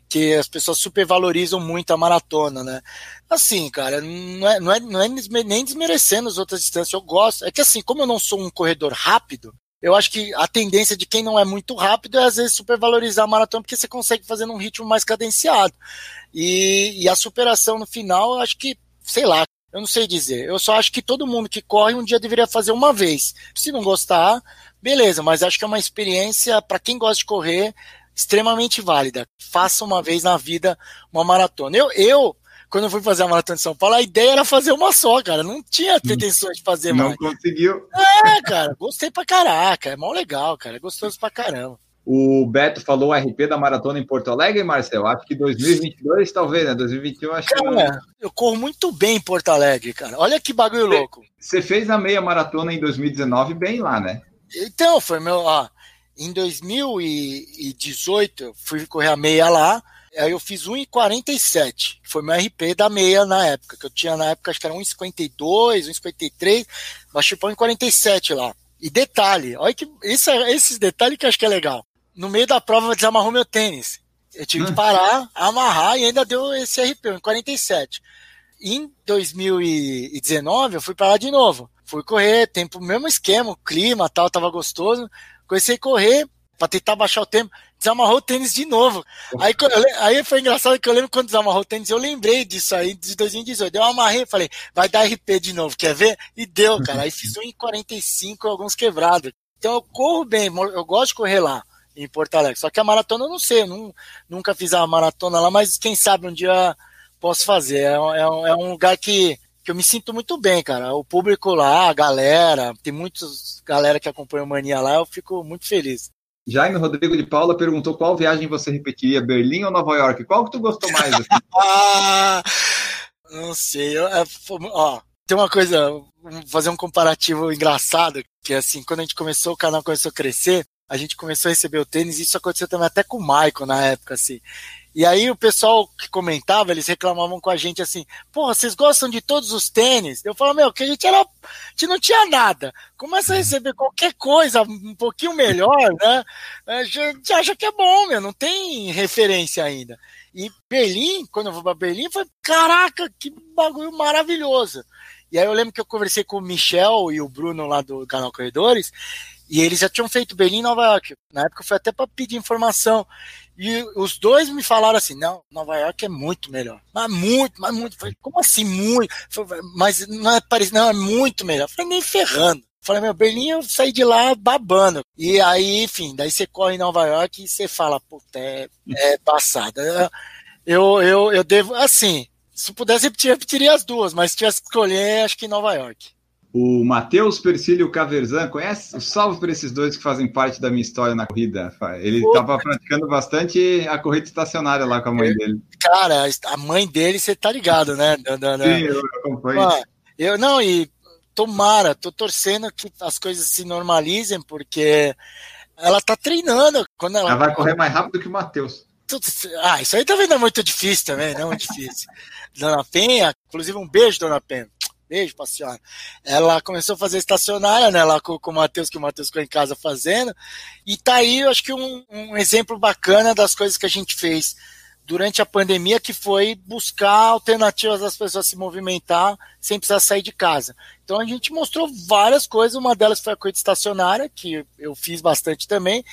que as pessoas supervalorizam muito a maratona, né? Assim, cara, não é, não é, não é nem desmerecendo as outras distâncias, eu gosto. É que assim, como eu não sou um corredor rápido, eu acho que a tendência de quem não é muito rápido é às vezes supervalorizar a maratona porque você consegue fazer num ritmo mais cadenciado. E, e a superação no final, eu acho que, sei lá, eu não sei dizer. Eu só acho que todo mundo que corre um dia deveria fazer uma vez. Se não gostar, beleza, mas acho que é uma experiência para quem gosta de correr extremamente válida. Faça uma vez na vida uma maratona. Eu, eu quando eu fui fazer a maratona de São Paulo, a ideia era fazer uma só, cara. Não tinha pretensões de fazer não mais. Não conseguiu. É, cara, gostei pra caraca. É mó legal, cara. É gostoso pra caramba. O Beto falou o RP da maratona em Porto Alegre, Marcel. Acho que 2022, talvez, né? 2021, acho cara, que. Cara, eu corro muito bem em Porto Alegre, cara. Olha que bagulho você, louco. Você fez a meia maratona em 2019 bem lá, né? Então, foi meu. Ó, em 2018, fui correr a meia lá. Aí eu fiz 1,47, que foi meu RP da meia na época, que eu tinha na época, acho que era 1,52, 1,53, baixei para 1,47 lá. E detalhe, olha que isso, esses detalhes que eu acho que é legal no meio da prova desamarrou meu tênis. Eu tive que parar, amarrar e ainda deu esse RP em 47. Em 2019 eu fui para lá de novo. Fui correr, tempo, mesmo esquema, o clima tal, tava gostoso. Comecei a correr para tentar baixar o tempo, desamarrou o tênis de novo. Aí, aí foi engraçado que eu lembro quando desamarrou o tênis, eu lembrei disso aí de 2018. Eu amarrei, falei, vai dar RP de novo, quer ver? E deu, cara. Aí fiz um em 45, alguns quebrados. Então eu corro bem, eu gosto de correr lá em Porto Alegre. Só que a maratona eu não sei, eu não, nunca fiz a maratona lá, mas quem sabe um dia posso fazer. É, é, é um lugar que, que eu me sinto muito bem, cara. O público lá, a galera, tem muitos galera que acompanha o Mania lá, eu fico muito feliz. Jaime Rodrigo de Paula perguntou qual viagem você repetiria, Berlim ou Nova York? Qual que tu gostou mais? Assim? ah, não sei. Eu, é, ó, Tem uma coisa, vou fazer um comparativo engraçado, que é assim, quando a gente começou, o canal começou a crescer, a gente começou a receber o tênis, isso aconteceu também até com o Michael na época, assim. E aí o pessoal que comentava, eles reclamavam com a gente assim, porra, vocês gostam de todos os tênis? Eu falo, meu, que a gente era. A gente não tinha nada. Começa a receber qualquer coisa um pouquinho melhor, né? A gente acha que é bom, meu, não tem referência ainda. E Berlim, quando eu vou para Berlim, foi, caraca, que bagulho maravilhoso. E aí eu lembro que eu conversei com o Michel e o Bruno lá do canal Corredores, e eles já tinham feito Berlim e Nova York. Na época foi até para pedir informação. E os dois me falaram assim: não, Nova York é muito melhor. Mas muito, mas muito. Falei, como assim muito? Falei, mas não é parecido, não, é muito melhor. Falei, nem ferrando. Falei, meu, Berlim eu saí de lá babando. E aí, enfim, daí você corre em Nova York e você fala, puta, é, é passada. Eu, eu, eu devo, assim, se pudesse repetir, repetiria as duas, mas se tivesse que escolher, acho que Nova York. O Matheus Persílio Caverzan, conhece? Salve para esses dois que fazem parte da minha história na corrida. Ele estava praticando bastante a corrida estacionária lá com a mãe dele. Cara, a mãe dele, você tá ligado, né? Sim, eu acompanho. eu não, e tomara, tô torcendo que as coisas se normalizem, porque ela tá treinando. Quando ela, ela vai correr mais rápido que o Matheus. Ah, isso aí também não é muito difícil também, não é muito difícil. Dona Penha, inclusive um beijo, Dona Penha. Beijo pra senhora. Ela começou a fazer estacionária, né? Lá com, com o Matheus, que o Matheus ficou em casa fazendo. E tá aí, eu acho que um, um exemplo bacana das coisas que a gente fez durante a pandemia, que foi buscar alternativas das pessoas se movimentar sem precisar sair de casa. Então a gente mostrou várias coisas, uma delas foi a corrida estacionária, que eu fiz bastante também,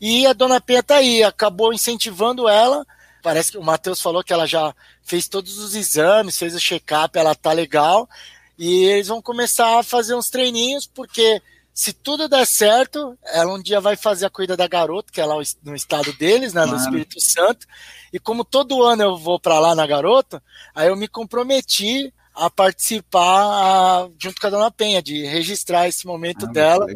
e a dona Penha tá aí, acabou incentivando ela. Parece que o Matheus falou que ela já fez todos os exames, fez o check-up, ela tá legal. E eles vão começar a fazer uns treininhos, porque se tudo der certo, ela um dia vai fazer a corrida da garota, que é lá no estado deles, né, no Espírito Santo. E como todo ano eu vou para lá na garota, aí eu me comprometi a participar junto com a Dona Penha, de registrar esse momento ah, dela.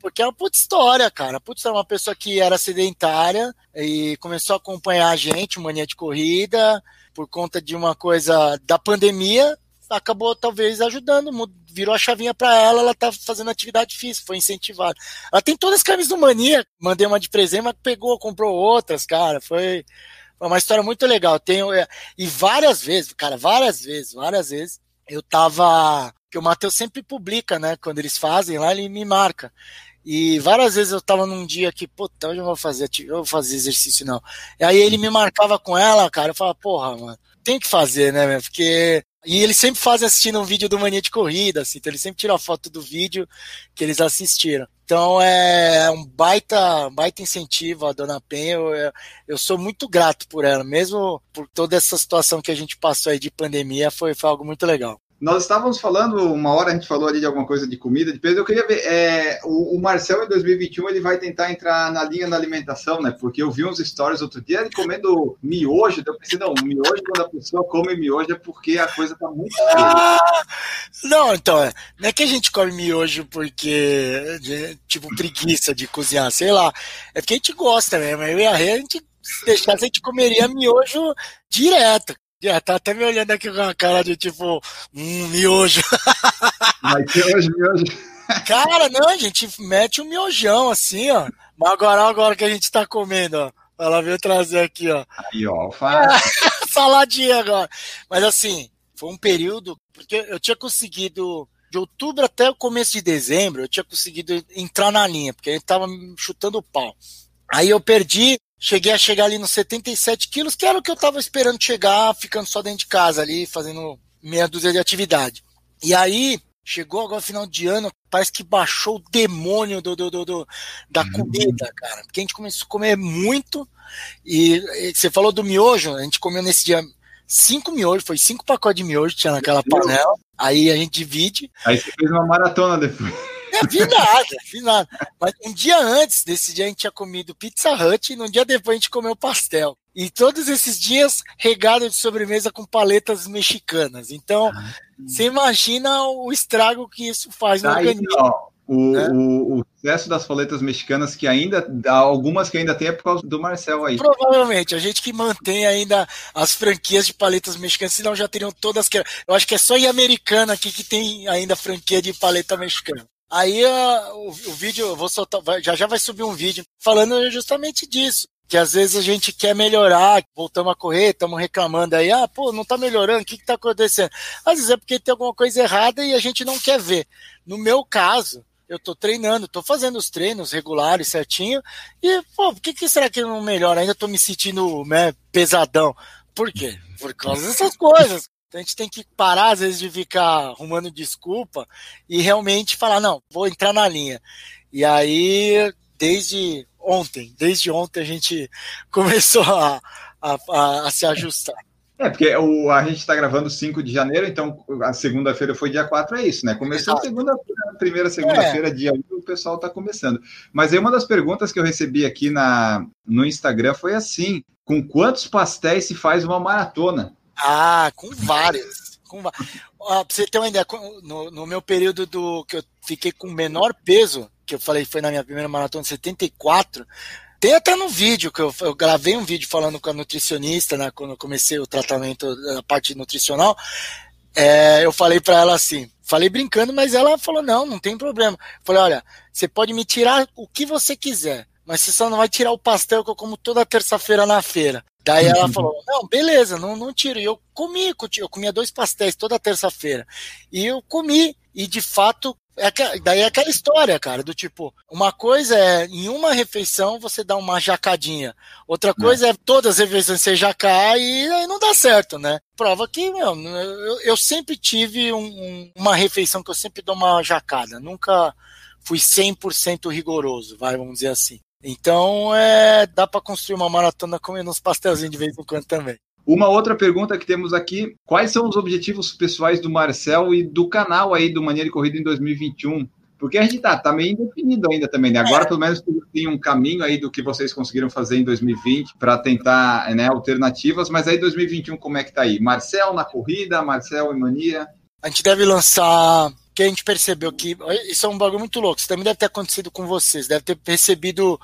Porque é uma puta história, cara. Putz, é uma pessoa que era sedentária e começou a acompanhar a gente, mania de corrida, por conta de uma coisa da pandemia, acabou talvez ajudando, virou a chavinha para ela, ela tá fazendo atividade física, foi incentivada. Ela tem todas as camisas do Mania, mandei uma de presente, mas pegou, comprou outras, cara, foi, uma história muito legal. Tenho, é, e várias vezes, cara, várias vezes, várias vezes, eu tava, que o Matheus sempre publica, né, quando eles fazem lá, ele me marca. E várias vezes eu tava num dia que, puta, hoje eu vou fazer, eu vou fazer exercício não. E aí ele me marcava com ela, cara, eu falava, porra, mano, tem que fazer, né, porque e eles sempre fazem assistindo um vídeo do Mania de Corrida, assim, então eles sempre tiram a foto do vídeo que eles assistiram. Então é um baita, baita incentivo a Dona Penha. Eu, eu sou muito grato por ela, mesmo por toda essa situação que a gente passou aí de pandemia, foi, foi algo muito legal. Nós estávamos falando, uma hora a gente falou ali de alguma coisa de comida, de peso. Eu queria ver, é, o, o, Marcel em 2021 ele vai tentar entrar na linha da alimentação, né? Porque eu vi uns stories outro dia ele comendo miojo. Eu pensei, não, miojo, quando a pessoa come miojo é porque a coisa tá muito. Ah, não, então, é, não é que a gente come miojo porque, tipo, preguiça de cozinhar, sei lá. É porque a gente gosta mesmo. Eu e a Rê, a gente se deixasse, a gente comeria miojo direto. Já tá até me olhando aqui com a cara de tipo, um miojo. Vai ter hoje miojo. Cara, não, a gente mete um miojão assim, ó. Mas agora, agora que a gente tá comendo, ó. Ela veio trazer aqui, ó. Aí, ó, faz. Saladinha agora. Mas assim, foi um período, porque eu tinha conseguido, de outubro até o começo de dezembro, eu tinha conseguido entrar na linha, porque ele tava chutando o pau. Aí eu perdi Cheguei a chegar ali nos 77 quilos, que era o que eu estava esperando chegar, ficando só dentro de casa ali, fazendo meia dúzia de atividade. E aí, chegou agora final de ano, parece que baixou o demônio do, do, do, do da uhum. comida, cara. Porque a gente começou a comer muito. E, e, você falou do miojo, a gente comeu nesse dia cinco miojos, foi cinco pacotes de miojo tinha naquela panela. Aí a gente divide. Aí você fez uma maratona depois. É, vi nada, vi nada. Mas um dia antes desse dia a gente tinha comido Pizza Hut e no dia depois a gente comeu pastel. E todos esses dias regado de sobremesa com paletas mexicanas. Então, ah, você imagina o estrago que isso faz no tá organismo. Ó, O, é. o, o, sucesso das paletas mexicanas, que ainda, algumas que ainda tem, é por causa do Marcel aí. Provavelmente, a gente que mantém ainda as franquias de paletas mexicanas, senão já teriam todas que. Eu acho que é só em americana aqui que tem ainda franquia de paleta mexicana. Aí uh, o, o, vídeo, eu vou soltar, já já vai subir um vídeo falando justamente disso. Que às vezes a gente quer melhorar, voltamos a correr, estamos reclamando aí, ah, pô, não tá melhorando, o que que tá acontecendo? Às vezes é porque tem alguma coisa errada e a gente não quer ver. No meu caso, eu tô treinando, tô fazendo os treinos regulares certinho, e, pô, por que, que será que não melhora? Ainda tô me sentindo né, pesadão. Por quê? Por causa dessas coisas. Então a gente tem que parar, às vezes, de ficar arrumando desculpa e realmente falar, não, vou entrar na linha. E aí, desde ontem, desde ontem a gente começou a, a, a se ajustar. É, porque o, a gente está gravando 5 de janeiro, então a segunda-feira foi dia 4, é isso, né? Começou a segunda primeira segunda-feira, é. dia 1, o pessoal está começando. Mas aí uma das perguntas que eu recebi aqui na, no Instagram foi assim: com quantos pastéis se faz uma maratona? Ah, com várias. com, ah, pra você ter uma ideia, no, no, meu período do que eu fiquei com menor peso, que eu falei foi na minha primeira maratona, 74, tem até no vídeo, que eu, eu, gravei um vídeo falando com a nutricionista, né, quando eu comecei o tratamento da parte nutricional, é, eu falei para ela assim, falei brincando, mas ela falou, não, não tem problema. Eu falei, olha, você pode me tirar o que você quiser, mas você só não vai tirar o pastel que eu como toda terça-feira na feira. Daí ela uhum. falou: Não, beleza, não, não tiro. E eu comi, eu comia dois pastéis toda terça-feira. E eu comi, e de fato, é, daí é aquela história, cara, do tipo, uma coisa é em uma refeição você dá uma jacadinha, outra é. coisa é, é todas as refeições você jacar e aí não dá certo, né? Prova que, meu, eu, eu sempre tive um, um, uma refeição que eu sempre dou uma jacada, nunca fui 100% rigoroso, vai, vamos dizer assim. Então, é, dá para construir uma maratona comendo uns pastelzinhos de vez em quando também. Uma outra pergunta que temos aqui: quais são os objetivos pessoais do Marcel e do canal aí do Mania de Corrida em 2021? Porque a gente tá, tá meio indefinido ainda também, né? Agora, é. pelo menos, tem um caminho aí do que vocês conseguiram fazer em 2020 para tentar né, alternativas, mas aí 2021 como é que tá aí? Marcel na corrida, Marcel e Mania? A gente deve lançar que a gente percebeu que. Isso é um bagulho muito louco. Isso também deve ter acontecido com vocês. Deve ter recebido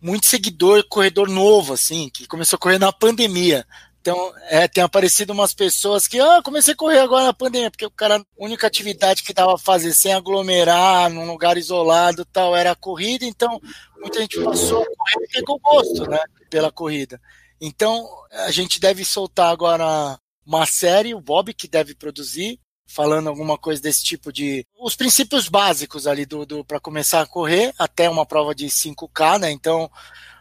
muito seguidor, corredor novo, assim, que começou a correr na pandemia. Então, é, tem aparecido umas pessoas que, ah, comecei a correr agora na pandemia, porque o cara, a única atividade que dava a fazer sem aglomerar, num lugar isolado tal, era a corrida, então muita gente passou a correr e pegou gosto, né, pela corrida. Então, a gente deve soltar agora uma série, o Bob que deve produzir, falando alguma coisa desse tipo de os princípios básicos ali do, do para começar a correr até uma prova de 5K, né? Então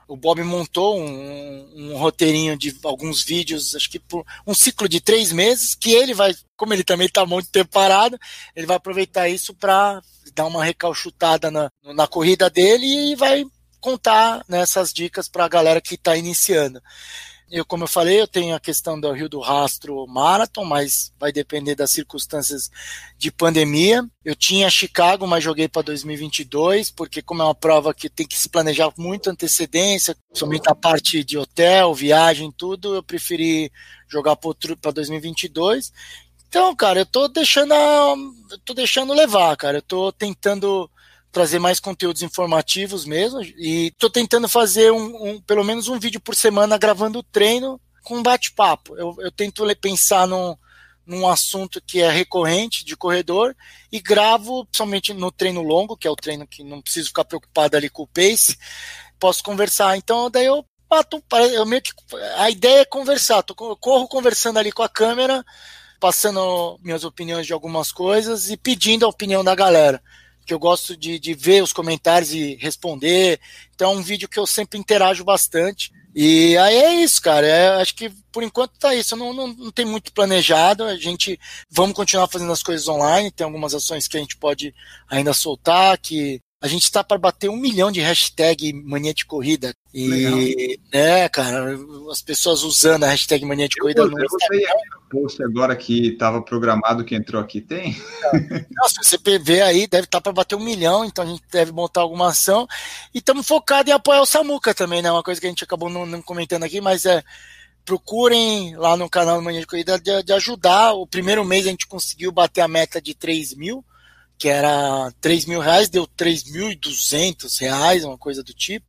o Bob montou um, um, roteirinho de alguns vídeos, acho que por um ciclo de três meses, que ele vai, como ele também está muito tempo parado, ele vai aproveitar isso para dar uma recalchutada na, na corrida dele e vai contar nessas dicas para a galera que está iniciando. Eu, como eu falei, eu tenho a questão do Rio do Rastro Marathon, mas vai depender das circunstâncias de pandemia. Eu tinha Chicago, mas joguei para 2022, porque como é uma prova que tem que se planejar com muita antecedência, somente a parte de hotel, viagem, tudo, eu preferi jogar para 2022. Então, cara, eu tô deixando a, eu tô deixando levar, cara. Eu tô tentando trazer mais conteúdos informativos mesmo. E estou tentando fazer um, um, pelo menos um vídeo por semana gravando treino com bate-papo. Eu, eu tento pensar num, num assunto que é recorrente de corredor e gravo somente no treino longo, que é o treino que não preciso ficar preocupado ali com o pace, posso conversar. Então daí eu bato, eu meio que a ideia é conversar, tô, corro conversando ali com a câmera, passando minhas opiniões de algumas coisas e pedindo a opinião da galera que eu gosto de, de ver os comentários e responder. Então é um vídeo que eu sempre interajo bastante. E aí é isso, cara. É, acho que por enquanto tá isso. Não, não, não tem muito planejado. A gente vamos continuar fazendo as coisas online. Tem algumas ações que a gente pode ainda soltar, que a gente está para bater um milhão de hashtag mania de corrida. E, Legal. é, cara, as pessoas usando a hashtag mania de corrida eu, no Instagram. post agora que estava programado que entrou aqui, tem? Nossa, você vê aí, deve estar tá para bater um milhão, então a gente deve montar alguma ação. E estamos focados em apoiar o Samuca também, né? Uma coisa que a gente acabou não, não comentando aqui, mas é procurem lá no canal Mania de Corrida de, de ajudar. O primeiro mês a gente conseguiu bater a meta de 3 mil que era 3 mil reais, deu 3.200 reais, uma coisa do tipo.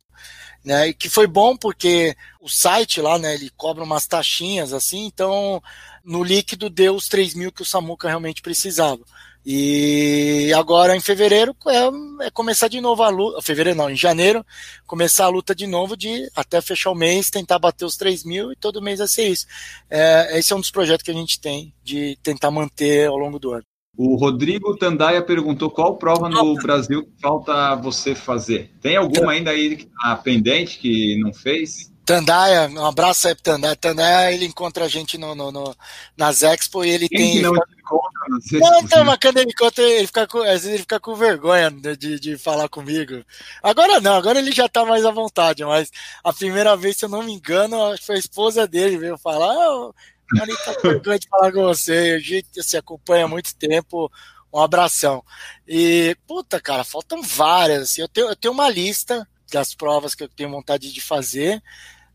Né, e que foi bom porque o site lá, né, ele cobra umas taxinhas assim, então no líquido deu os 3 mil que o Samuca realmente precisava. E agora em fevereiro é, é, começar de novo a luta. Fevereiro não, em janeiro, começar a luta de novo de até fechar o mês, tentar bater os 3 mil e todo mês vai ser isso. É, esse é um dos projetos que a gente tem de tentar manter ao longo do ano. O Rodrigo Tandaia perguntou qual prova no Brasil falta você fazer. Tem alguma ainda aí que tá pendente que não fez? Tandaia, um abraço aí pro Tandaia. Tandaia, ele encontra a gente no, no, no nas Expo e ele Quem tem. Que não, fica... encontra, não, não então, mas quando ele encontra, ele fica com, às vezes ele fica com vergonha de, de falar comigo. Agora não, agora ele já tá mais à vontade, mas a primeira vez, se eu não me engano, foi a esposa dele veio falar. Oh, ele tá vergonha de falar com você. A gente se acompanha há muito tempo. Um abração. E, puta, cara, faltam várias. Assim, eu, tenho, eu tenho uma lista das provas que eu tenho vontade de fazer.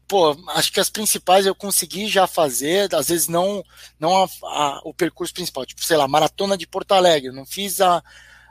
Pô, acho que as principais eu consegui já fazer, às vezes não, não a, a, o percurso principal, tipo, sei lá, maratona de Porto Alegre, não fiz a,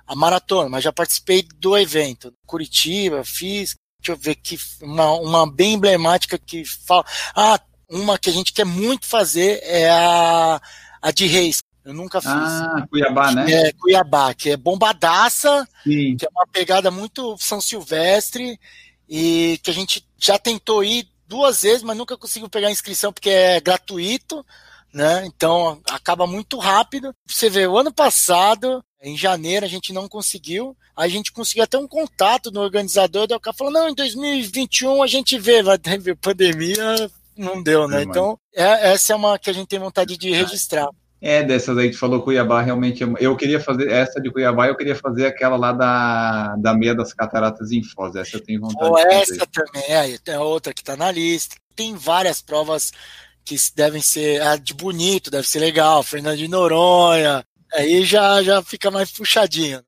a maratona, mas já participei do evento. Curitiba, fiz, deixa eu ver que uma, uma bem emblemática que fala. Ah, uma que a gente quer muito fazer é a, a de Reis. Eu nunca fiz. Ah, Cuiabá, né? É, Cuiabá, que é bombadaça, Sim. que é uma pegada muito São Silvestre, e que a gente já tentou ir duas vezes, mas nunca conseguiu pegar a inscrição porque é gratuito, né? Então acaba muito rápido. Você vê, o ano passado, em janeiro, a gente não conseguiu. A gente conseguiu até um contato no organizador, daí o cara falou: não, em 2021 a gente vê, vai ter pandemia, não deu, né? Então, é, essa é uma que a gente tem vontade de registrar. É, dessas aí que falou Cuiabá, realmente. Eu queria fazer essa de Cuiabá, eu queria fazer aquela lá da, da meia das cataratas em Foz. Essa eu tenho vontade Ou de fazer. Essa também, é, tem outra que está na lista. Tem várias provas que devem ser. A de Bonito deve ser legal, Fernando de Noronha. Aí já, já fica mais puxadinho.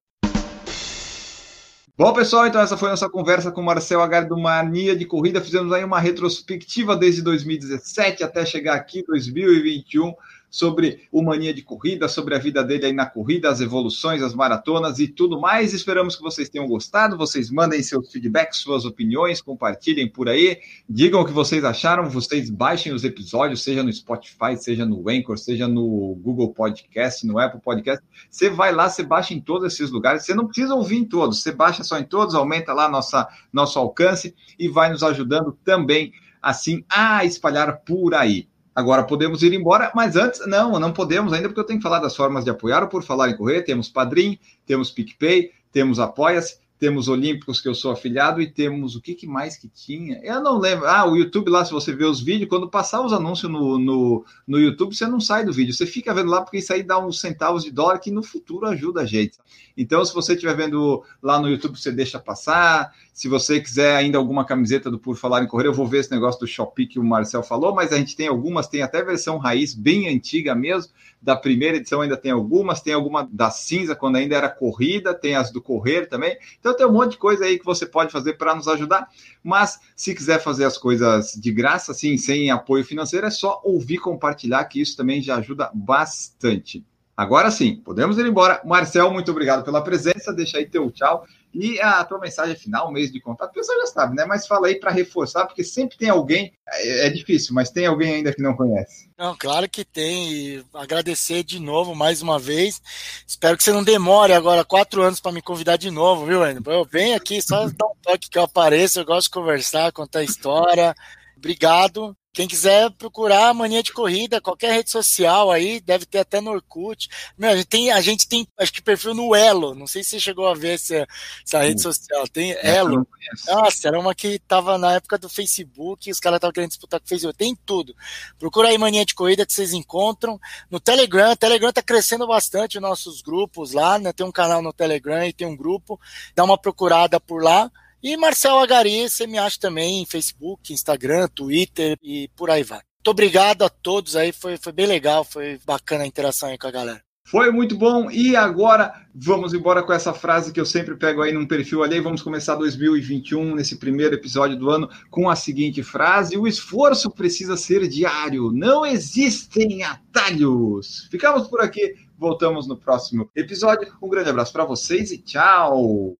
Bom, pessoal, então essa foi nossa conversa com Marcel Agar do Mania de Corrida. Fizemos aí uma retrospectiva desde 2017 até chegar aqui 2021 sobre o mania de corrida, sobre a vida dele aí na corrida, as evoluções, as maratonas e tudo mais. Esperamos que vocês tenham gostado. Vocês mandem seus feedbacks, suas opiniões, compartilhem por aí, digam o que vocês acharam. Vocês baixem os episódios, seja no Spotify, seja no Anchor, seja no Google Podcast, no Apple Podcast. Você vai lá, você baixa em todos esses lugares. Você não precisa ouvir em todos, você baixa só em todos, aumenta lá nossa, nosso alcance e vai nos ajudando também assim a espalhar por aí. Agora podemos ir embora, mas antes, não, não podemos ainda, porque eu tenho que falar das formas de apoiar. Ou por falar em correr, temos Padrim, temos PicPay, temos Apoia-se, temos Olímpicos, que eu sou afiliado, e temos o que, que, mais que tinha? Eu não lembro. Ah, o YouTube lá, se você vê os vídeos, quando passar os anúncios no, no, no YouTube, você não sai do vídeo, você fica vendo lá, porque isso aí dá uns centavos de dólar que no futuro ajuda a gente. Então, se você estiver vendo lá no YouTube, você deixa passar. Se você quiser ainda alguma camiseta do Por Falar em Correr, eu vou ver esse negócio do Shopee que o Marcel falou, mas a gente tem algumas, tem até versão raiz, bem antiga mesmo da primeira edição ainda tem algumas, tem alguma da cinza, quando ainda era corrida, tem as do correr também. Então tem um monte de coisa aí que você pode fazer para nos ajudar. Mas se quiser fazer as coisas de graça, assim, sem apoio financeiro, é só ouvir compartilhar, que isso também já ajuda bastante. Agora sim, podemos ir embora. Marcel, muito obrigado pela presença. Deixa aí teu tchau e a tua mensagem final, mês de contato, o pessoal já sabe, né? Mas fala aí para reforçar, porque sempre tem alguém, é, é, difícil, mas tem alguém ainda que não conhece. Não, claro que tem. E agradecer de novo, mais uma vez. Espero que você não demore agora quatro anos para me convidar de novo, viu, André? Eu venho aqui só dar um toque que eu apareço, eu gosto de conversar, contar história. Obrigado. Quem quiser procurar Mania de Corrida, qualquer rede social aí, deve ter até no Orkut. Meu, a, gente tem, a gente tem, acho que perfil no Elo. Não sei se você chegou a ver essa, essa rede social. Tem Elo. Nossa, era uma que tava na época do Facebook, os caras estavam querendo disputar com o Facebook. Tem tudo. Procura aí Mania de Corrida que vocês encontram. No Telegram, o Telegram tá crescendo bastante os nossos grupos lá, né? Tem um canal no Telegram e tem um grupo. Dá uma procurada por lá. E Marcel Agari, você me acha também em Facebook, Instagram, Twitter e por aí vai. Muito obrigado a todos aí, foi, foi bem legal, foi bacana a interação aí com a galera. Foi muito bom. E agora vamos embora com essa frase que eu sempre pego aí num perfil ali. Vamos começar 2021, nesse primeiro episódio do ano, com a seguinte frase: O esforço precisa ser diário. Não existem atalhos. Ficamos por aqui, voltamos no próximo episódio. Um grande abraço para vocês e tchau!